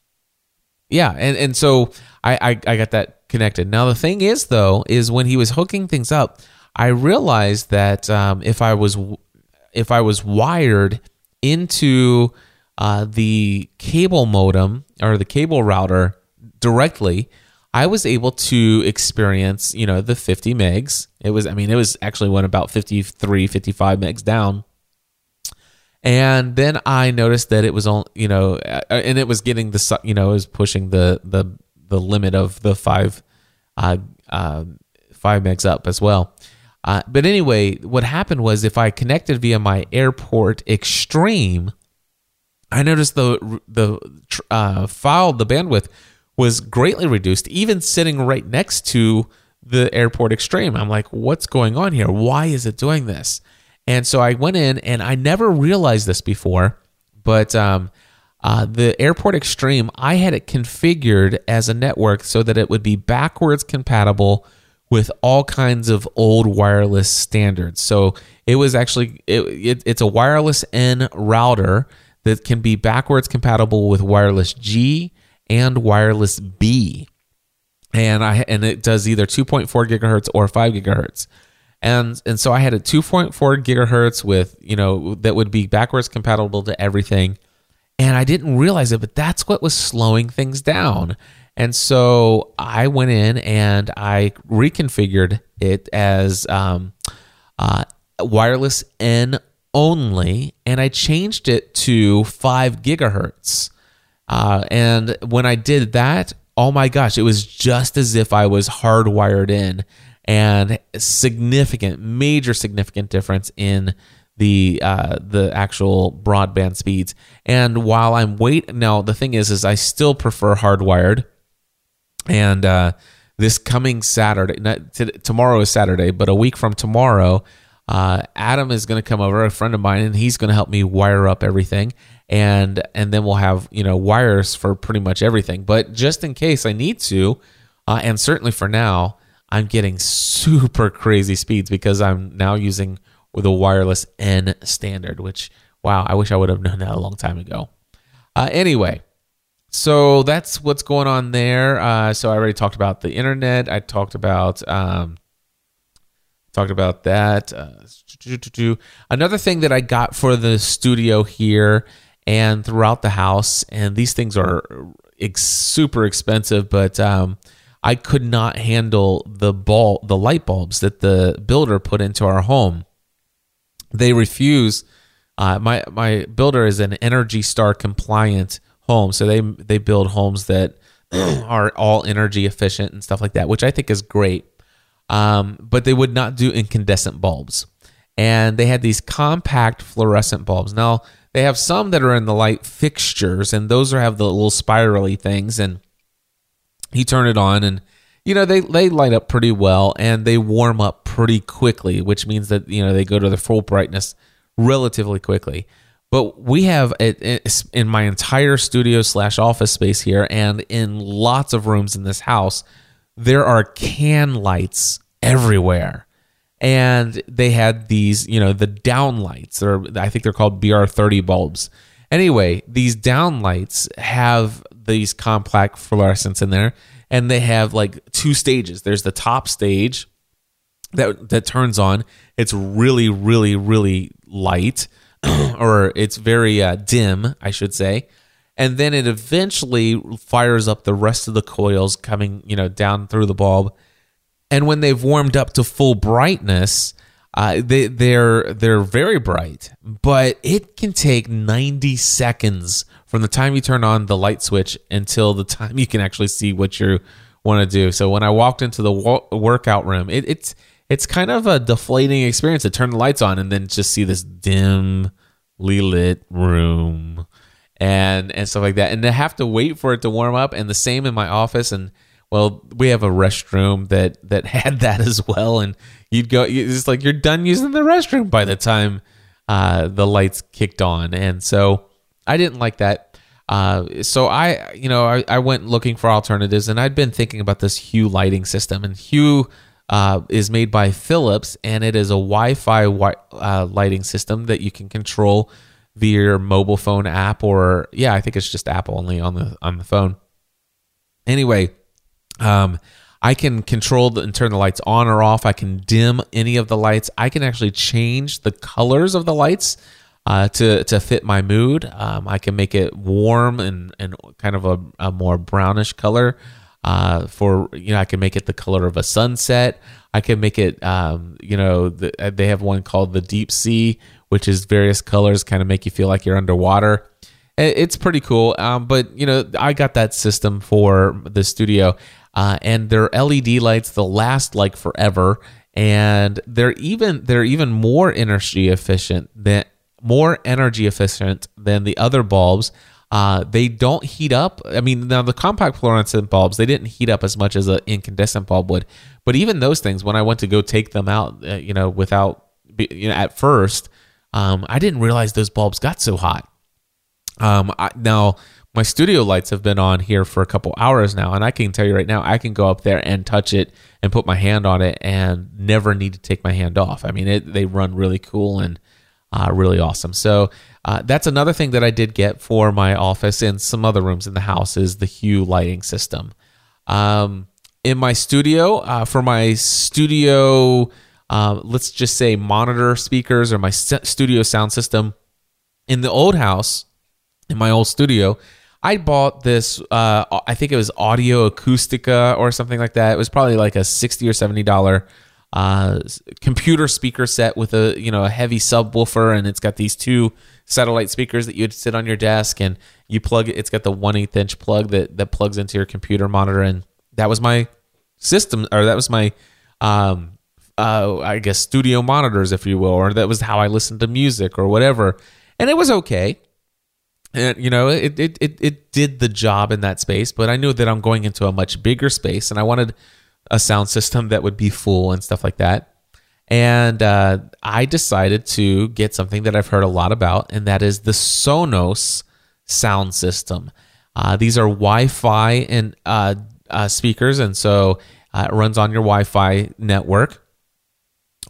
yeah, and and so I, I I got that connected. Now the thing is though, is when he was hooking things up. I realized that um, if I was if I was wired into uh, the cable modem or the cable router directly, I was able to experience, you know, the 50 megs. It was, I mean, it was actually went about 53, 55 megs down. And then I noticed that it was on, you know, uh, and it was getting the, you know, it was pushing the the the limit of the five, uh, uh, five megs up as well. Uh, but anyway, what happened was if I connected via my Airport Extreme, I noticed the the uh, file, the bandwidth was greatly reduced, even sitting right next to the Airport Extreme. I'm like, what's going on here? Why is it doing this? And so I went in, and I never realized this before, but um, uh, the Airport Extreme, I had it configured as a network so that it would be backwards compatible with all kinds of old wireless standards. So it was actually it, it, it's a wireless N router that can be backwards compatible with wireless G and wireless B. And I and it does either 2.4 gigahertz or 5 gigahertz. And and so I had a 2.4 gigahertz with, you know, that would be backwards compatible to everything. And I didn't realize it, but that's what was slowing things down. And so I went in and I reconfigured it as um, uh, wireless N only, and I changed it to five gigahertz. Uh, and when I did that, oh my gosh, it was just as if I was hardwired in, and significant, major, significant difference in the uh, the actual broadband speeds. And while I'm wait now, the thing is, is I still prefer hardwired. And uh, this coming Saturday, not, t- tomorrow is Saturday, but a week from tomorrow, uh, Adam is going to come over, a friend of mine, and he's going to help me wire up everything, and and then we'll have you know wires for pretty much everything. But just in case I need to, uh, and certainly for now, I'm getting super crazy speeds because I'm now using a wireless N standard. Which wow, I wish I would have known that a long time ago. Uh, anyway, so that's what's going on there. Uh, so I already talked about the internet. I talked about um, talked about that. Uh, another thing that I got for the studio here and throughout the house, and these things are ex- super expensive, but um, I could not handle the ball, the light bulbs that the builder put into our home. They refuse. Uh, my my builder is an Energy Star compliant home, so they they build homes that are all energy efficient and stuff like that, which I think is great um, but they would not do incandescent bulbs. And they had these compact fluorescent bulbs. Now, they have some that are in the light fixtures, and those are have the little spirally things. And he turned it on, and you know they they light up pretty well, and they warm up pretty quickly, which means that you know they go to their full brightness relatively quickly. But we have it in my entire studio slash office space here, and in lots of rooms in this house there are can lights everywhere. And they had these, you know, the down lights, or I think they're called BR30 bulbs. Anyway, these down lights have these compact fluorescents in there, and they have like two stages. There's the top stage that that turns on. It's really, really, really light, or it's very uh, dim, I should say. And then it eventually fires up the rest of the coils coming you know down through the bulb. And when they've warmed up to full brightness uh, they, they're they're very bright. But it can take 90 seconds from the time you turn on the light switch until the time you can actually see what you want to do. So when i walked into the wo- workout room it, it's it's kind of a deflating experience to turn the lights on and then just see this dimly lit room and and stuff like that. And to have to wait for it to warm up. And the same in my office. And well, we have a restroom that that had that as well. And you'd go, it's like you're done using the restroom by the time uh, the lights kicked on. And so I didn't like that. Uh, so I, you know, I, I went looking for alternatives, and I'd been thinking about this Hue lighting system, and Hue uh, is made by Philips, and it is a Wi-Fi wi- uh, lighting system that you can control via your mobile phone app or yeah, I think it's just app only on the on the phone. Anyway, um, I can control the, and turn the lights on or off. I can dim any of the lights. I can actually change the colors of the lights uh, to to fit my mood. Um, I can make it warm and and kind of a, a more brownish color. Uh, for you know, I can make it the color of a sunset. I can make it, um, you know, the, they have one called the deep sea, which is various colors, kind of make you feel like you're underwater. It's pretty cool. Um, but you know, I got that system for the studio, uh, and their LED lights they'll last like forever, and they're even they're even more energy efficient than more energy efficient than the other bulbs. Uh, they don't heat up. I mean, now the compact fluorescent bulbs they didn't heat up as much as an incandescent bulb would. But even those things, when I went to go take them out, uh, you know, without you know, at first, um, I didn't realize those bulbs got so hot. Um, I, now my studio lights have been on here for a couple hours now, and I can tell you right now, I can go up there and touch it and put my hand on it, and never need to take my hand off. I mean, it, they run really cool and uh, really awesome. So uh, that's another thing that I did get for my office and some other rooms in the house is the Hue lighting system. Um, in my studio, uh, for my studio, uh, let's just say monitor speakers or my st- studio sound system, in the old house, in my old studio, I bought this. Uh, I think it was Audio Acoustica or something like that. It was probably like a sixty or seventy dollar uh, computer speaker set with a you know a heavy subwoofer, and it's got these two satellite speakers that you'd sit on your desk, and you plug it. It's got the one eighth inch plug that that plugs into your computer monitor, and that was my system, or that was my um, uh, I guess studio monitors, if you will, or that was how I listened to music or whatever, and it was okay. And you know it, it it it did the job in that space but i knew that i'm going into a much bigger space and i wanted a sound system that would be full and stuff like that and uh, i decided to get something that i've heard a lot about and that is the sonos sound system. Uh, these are wi-fi and uh, uh, speakers and so uh, it runs on your wi-fi network.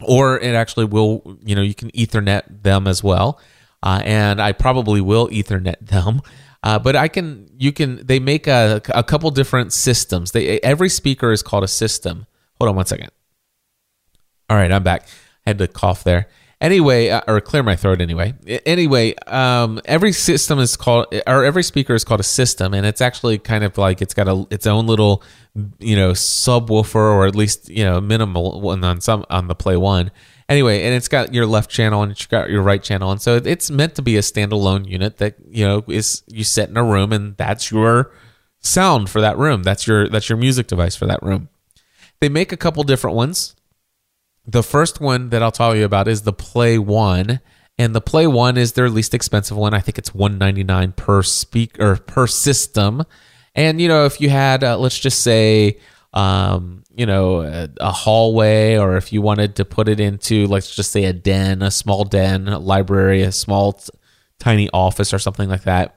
Or it actually will you know you can ethernet them as well. Uh, and i probably will ethernet them. But i can you can they make a, a couple different systems. They every speaker is called a system. Hold on one second all right i'm back. I had to cough there. Anyway uh, or clear my throat anyway. Anyway um, every system is called or every speaker is called a system and it's actually kind of like it's got a its own little you know subwoofer or at least you know minimal one on some on the play one. Anyway and it's got your left channel and it's got your right channel and so it's meant to be a standalone unit that you know is you sit in a room and that's your sound for that room. That's your that's your music device for that room. They make a couple different ones the first one that I'll tell you about is the Play One, and the Play One is their least expensive one. I think it's one ninety nine per speaker per system. And you know, if you had, uh, let's just say, um, you know, a, a hallway, or if you wanted to put it into, let's just say, a den, a small den, a library, a small, t- tiny office, or something like that,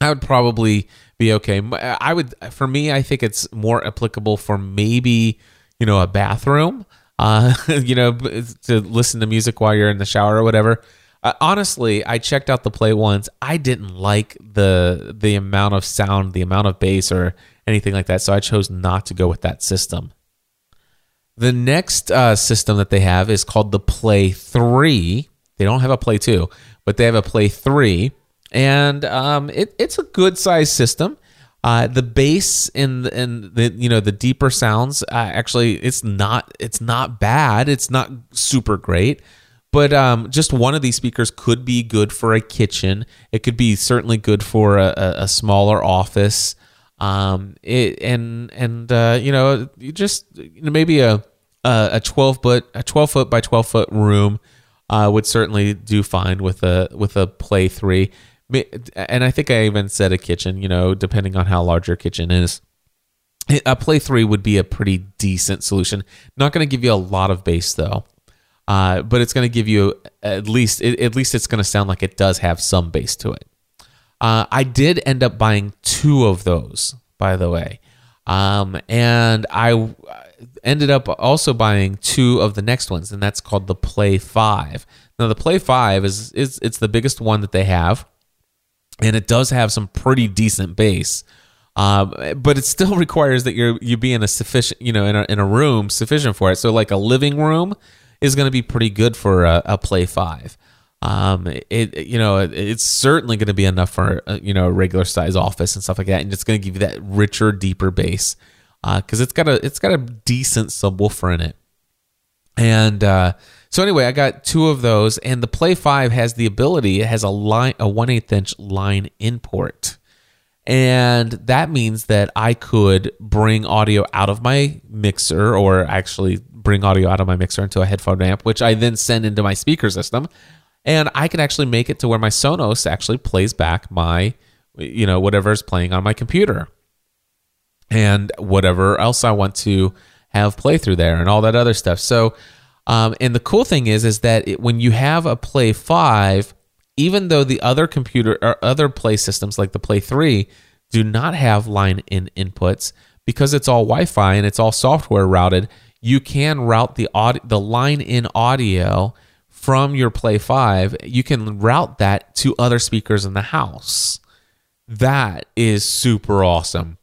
I would probably be okay. I would, for me, I think it's more applicable for maybe, you know, a bathroom, uh, you know, to listen to music while you're in the shower or whatever. Uh, honestly, I checked out the play once. I didn't like the the amount of sound, the amount of bass, or anything like that. So I chose not to go with that system. The next uh, system that they have is called the Play 3. They don't have a Play 2, but they have a Play 3. And um, it, it's a good size system. Uh, the bass and and the you know the deeper sounds uh, actually it's not it's not bad. It's not super great. But um, just one of these speakers could be good for a kitchen. It could be certainly good for a, a, smaller office. Um, it, and and uh, you know just you know, maybe a a 12 foot a 12 foot by 12 foot room uh, would certainly do fine with a with a play three and I think I even said a kitchen you know depending on how large your kitchen is. A play three would be a pretty decent solution. Not going to give you a lot of bass though. Uh, but it's going to give you at least at least it's going to sound like it does have some bass to it. Uh, I did end up buying two of those, by the way, um, and I ended up also buying two of the next ones, and that's called the Play Five. Now, the Play Five is is it's the biggest one that they have, and it does have some pretty decent bass. Um, but it still requires that you're you be in a sufficient, you know, in a, in a room sufficient for it. So, like a living room is going to be pretty good for a, a Play Five um it you know it, it's certainly going to be enough for uh, you know a regular size office and stuff like that and it's going to give you that richer deeper bass because it's got a it's got a decent subwoofer in it And uh, so anyway, I got two of those, and the Play Five has the ability. It has a line, a one eighth inch line import, and that means that I could bring audio out of my mixer, or actually bring audio out of my mixer into a headphone amp, which I then send into my speaker system, and I can actually make it to where my Sonos actually plays back my, you know, whatever is playing on my computer, and whatever else I want to have play through there, and all that other stuff. So um, and the cool thing is, is that it, when you have a Play Five, even though the other computer or other Play systems like the Play Three do not have line in inputs because it's all Wi-Fi and it's all software routed, you can route the audio, the line in audio from your Play Five. You can route that to other speakers in the house. That is super awesome.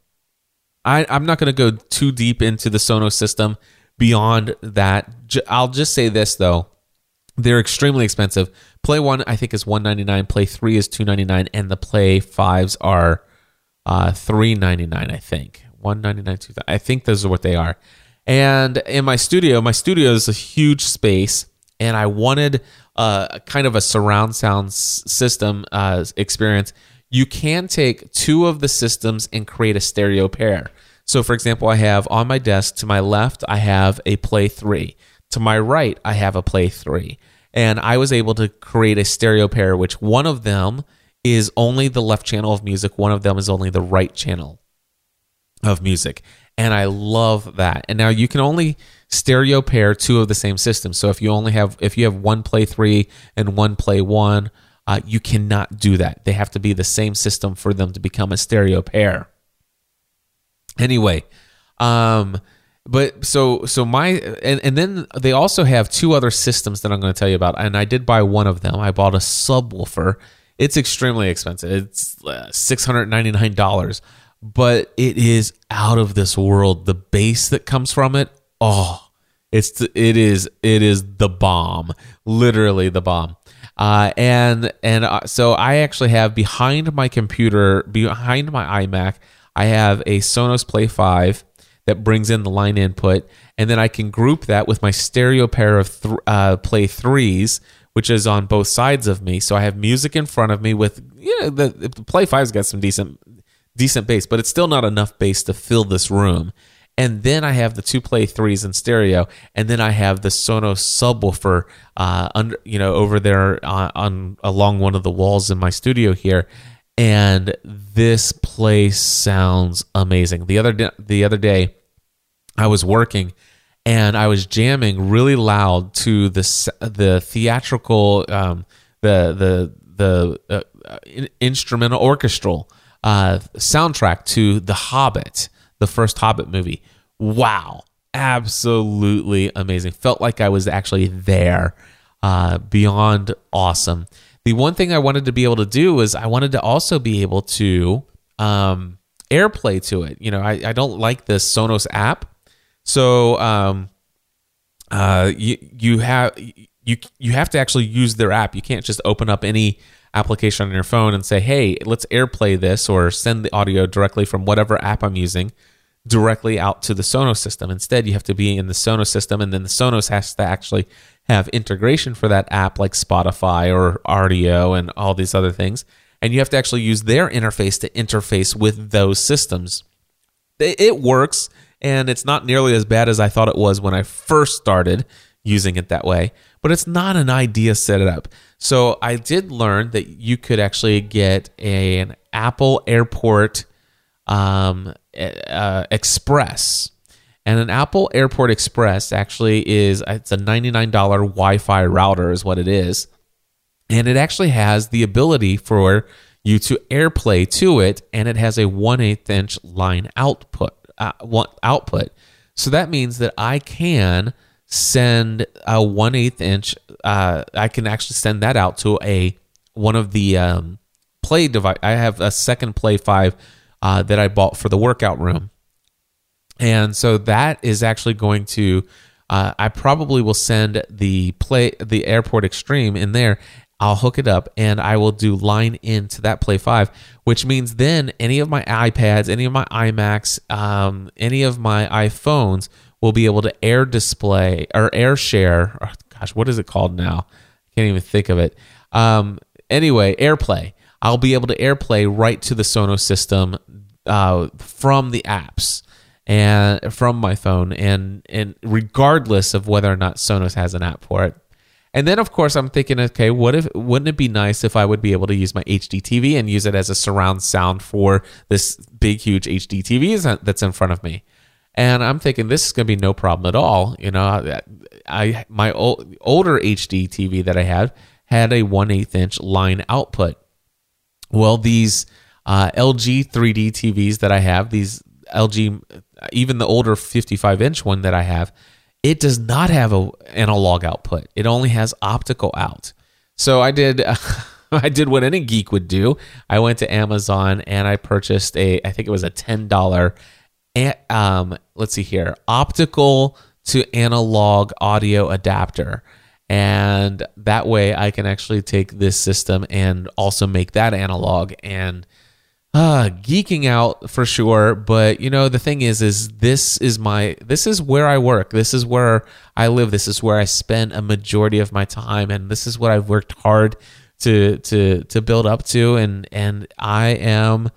I, I'm not going to go too deep into the Sonos system beyond that. I'll just say this though. They're extremely expensive. Play 1 I think is 199, Play 3 is 299 and the Play 5s are uh 399 I think. 199 2 I think those are what they are. And in my studio, my studio is a huge space and I wanted uh, kind of a surround sound system uh, experience. You can take two of the systems and create a stereo pair. So, for example, I have on my desk to my left, I have a Play 3. To my right, I have a Play 3. And I was able to create a stereo pair, which one of them is only the left channel of music, one of them is only the right channel of music. And I love that. And now you can only stereo pair two of the same system. So if you only have if you have one play 3 and one play 1, uh, you cannot do that. They have to be the same system for them to become a stereo pair. Anyway, um, but so so my and and then they also have two other systems that I'm going to tell you about, and I did buy one of them. I bought a subwoofer. It's extremely expensive. It's uh, six hundred ninety nine dollars, but it is out of this world. The bass that comes from it, oh, it's it is it is the bomb, literally the bomb. Uh, and and uh, so I actually have behind my computer, behind my iMac, I have a Sonos Play 5 that brings in the line input, and then I can group that with my stereo pair of th- uh, Play 3s, which is on both sides of me. So I have music in front of me with, you know, the, the Play 5's got some decent decent bass, but it's still not enough bass to fill this room. And then I have the two Play threes in stereo, and then I have the Sonos subwoofer, uh, under you know, over there on, on along one of the walls in my studio here, and this place sounds amazing. The other day, the other day, I was working and I was jamming really loud to the the theatrical um, the the the uh, instrumental orchestral uh, soundtrack to The Hobbit, the first Hobbit movie. Wow, absolutely amazing! Felt like I was actually there. Uh, beyond awesome. The one thing I wanted to be able to do is I wanted to also be able to um, AirPlay to it. You know, I, I don't like the Sonos app, so um, uh, you you have you you have to actually use their app. You can't just open up any application on your phone and say, "Hey, let's AirPlay this," or send the audio directly from whatever app I'm using directly out to the Sonos system. Instead, you have to be in the Sonos system, and then the Sonos has to actually have integration for that app like Spotify or Rdio and all these other things. And you have to actually use their interface to interface with those systems. It works, and it's not nearly as bad as I thought it was when I first started using it that way, but it's not an idea set up. So I did learn that you could actually get a, an Apple Airport um, uh, Express and an Apple Airport Express actually is it's a $99 Wi-Fi router is what it is. And it actually has the ability for you to AirPlay to it, and it has a 1 8 inch line output. Uh, output. So that means that I can send a 1 8 inch, uh, I can actually send that out to a one of the um, play device. I have a second Play 5 uh, that I bought for the workout room and so that is actually going to uh, I probably will send the play the airport extreme in there. I'll hook it up and I will do line into that Play 5, which means then any of my iPads, any of my iMacs, um, any of my iPhones will be able to air display or air share. Or, gosh, what is it called now? I can't even think of it. Um, anyway, AirPlay. I'll be able to AirPlay right to the Sonos system uh, from the apps and from my phone, and and regardless of whether or not Sonos has an app for it. And then, of course, I'm thinking, okay, what if wouldn't it be nice if I would be able to use my HD TV and use it as a surround sound for this big, huge HD TV that's in front of me? And I'm thinking this is going to be no problem at all. You know, I my old, older HD TV that I had had a 1 8 inch line output. Well, these uh, LG 3D TVs that I have, these LG, even the older 55 inch one that I have, it does not have a analog output. It only has optical out. So I did. I did what any geek would do. I went to Amazon and I purchased a, I think it was a ten dollar, um, let's see here, optical to analog audio adapter, and that way I can actually take this system and also make that analog and uh, geeking out for sure. But you know the thing is is this is my this is where i work. This is where i live. This is where i spend a majority of my time. And this is what i've worked hard to to to build up to. And and i am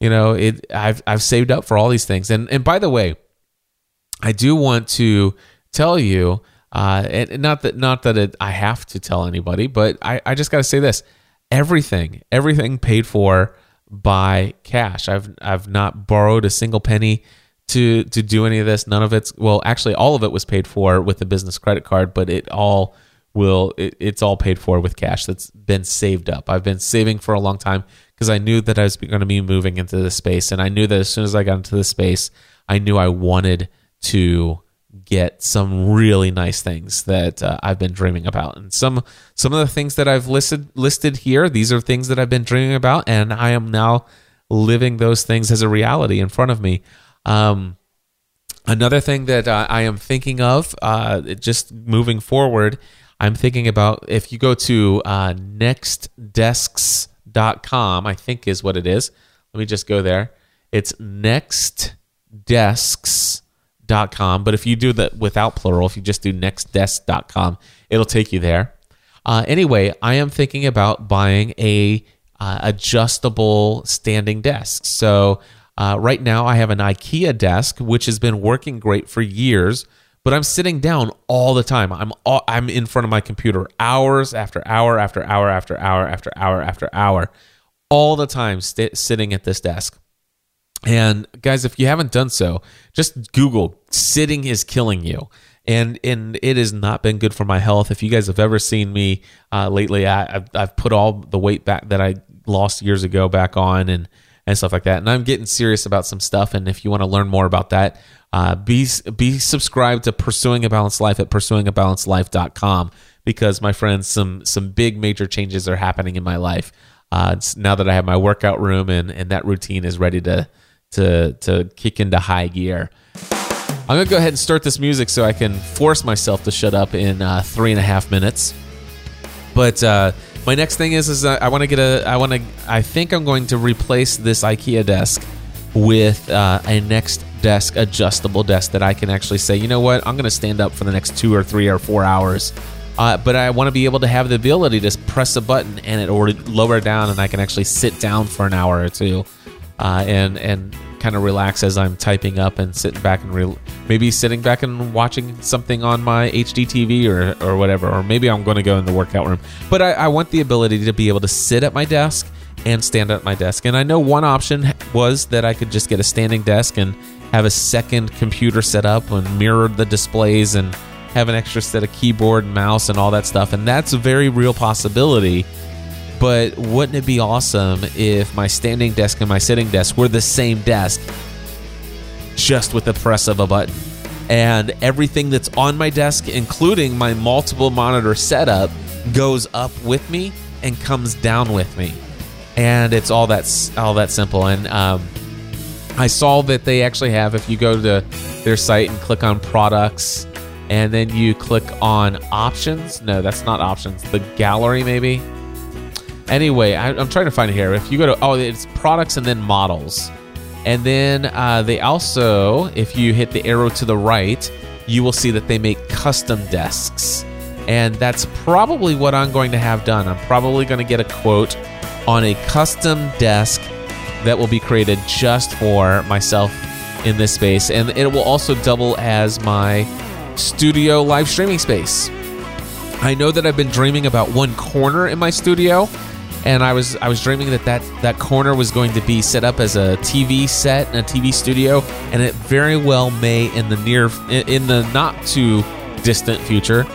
you know it i've i've saved up for all these things. And and by the way i do want to tell you uh and not that not that it, i have to tell anybody but i i just got to say this everything everything paid for by cash. I've I've not borrowed a single penny to to do any of this. None of it's well, actually, all of it was paid for with the business credit card, but it all will it, it's all paid for with cash that's been saved up. I've been saving for a long time because I knew that I was going to be moving into this space, and I knew that as soon as I got into this space, I knew I wanted to get some really nice things that uh, I've been dreaming about. And some some of the things that I've listed listed here, these are things that I've been dreaming about, and I am now living those things as a reality in front of me. Um, another thing that uh, I am thinking of, uh, just moving forward, I'm thinking about if you go to uh, nextdesks.com, I think is what it is. Let me just go there. It's nextdesks com. But if you do that without plural, if you just do nextdesk.com, it'll take you there. Uh, anyway, I am thinking about buying a uh, adjustable standing desk. So uh, right now I have an IKEA desk, which has been working great for years, but I'm sitting down all the time. I'm all, I'm in front of my computer hours after hour after hour after hour after hour after hour, all the time st- sitting at this desk. And guys, if you haven't done so, just Google "sitting is killing you," and and it has not been good for my health. If you guys have ever seen me uh, lately, I, have I've put all the weight back that I lost years ago back on, and and stuff like that. And I'm getting serious about some stuff. And if you want to learn more about that, uh, be be subscribed to Pursuing a Balanced Life at pursuingabalancedlife.com because my friends, some some big major changes are happening in my life. Uh, now that I have my workout room and and that routine is ready to to to kick into high gear. I'm gonna go ahead and start this music so I can force myself to shut up in uh, three and a half minutes. But uh, my next thing is is I want to get a I want to I think I'm going to replace this IKEA desk with uh, a next desk adjustable desk that I can actually say, you know what, I'm to stand up for the next two or three or four hours. Uh, but I want to be able to have the ability to press a button and it or lower down, and I can actually sit down for an hour or two uh, and and kind of relax as I'm typing up and sitting back and re- maybe sitting back and watching something on my HD TV or or whatever, or maybe I'm going to go in the workout room. But I, I want the ability to be able to sit at my desk and stand at my desk. And I know one option was that I could just get a standing desk and have a second computer set up and mirror the displays and have an extra set of keyboard and mouse and all that stuff. And that's a very real possibility but wouldn't it be awesome if my standing desk and my sitting desk were the same desk, just with the press of a button? And everything that's on my desk, including my multiple monitor setup, goes up with me and comes down with me. And it's all that all that simple. And um, I saw that they actually have. If you go to their site and click on products, and then you click on options. No, that's not options. The gallery, maybe Anyway, I, am trying to find it here. If you go to oh, it's products and then models, And then uh, they also, if you hit the arrow to the right, you will see that they make custom desks. And that's probably what I'm going to have done. I'm probably going to get a quote on a custom desk that will be created just for myself in this space. And it will also double as my studio live streaming space. I know that I've been dreaming about one corner in my studio, and I was I was dreaming that that that corner was going to be set up as a TV set and a TV studio, and it very well may in the near in the not too distant future.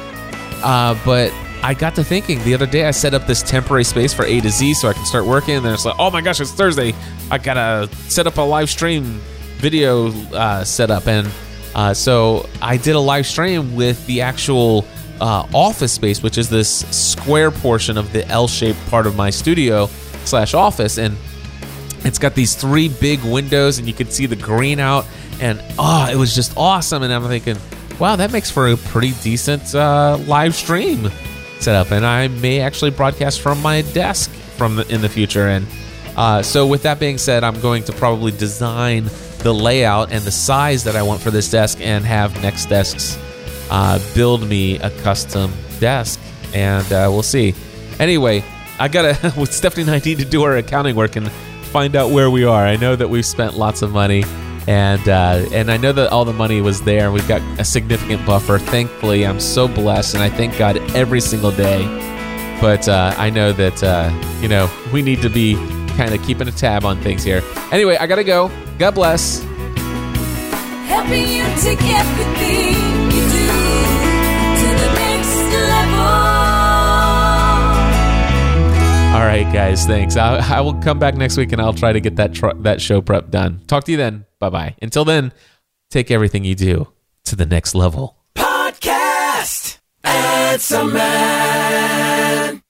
Uh, but I got to thinking the other day. I set up this temporary space for A to Z so I can start working. And then it's like, oh my gosh, it's Thursday. I gotta set up a live stream video uh, setup, and uh, so I did a live stream with the actual uh, office space, which is this square portion of the L-shaped part of my studio slash office, and it's got these three big windows, and you can see the green out, and oh, it was just awesome. And I'm thinking, wow, that makes for a pretty decent uh, live stream setup, and I may actually broadcast from my desk from the, in the future. And uh, so, with that being said, I'm going to probably design the layout and the size that I want for this desk, and have Next Desks uh, build me a custom desk, and uh, we'll see. Anyway, I gotta with Stephanie and I need to do our accounting work and find out where we are. I know that we've spent lots of money, and uh, and I know that all the money was there. We've got a significant buffer. Thankfully, I'm so blessed, and I thank God every single day. But uh, I know that uh, you know we need to be kind of keeping a tab on things here. Anyway, I gotta go. God bless. helping you to get the All right, guys. Thanks. I, I will come back next week and I'll try to get that tr- that show prep done. Talk to you then. Bye bye. Until then, take everything you do to the next level. Podcast. Answer Man.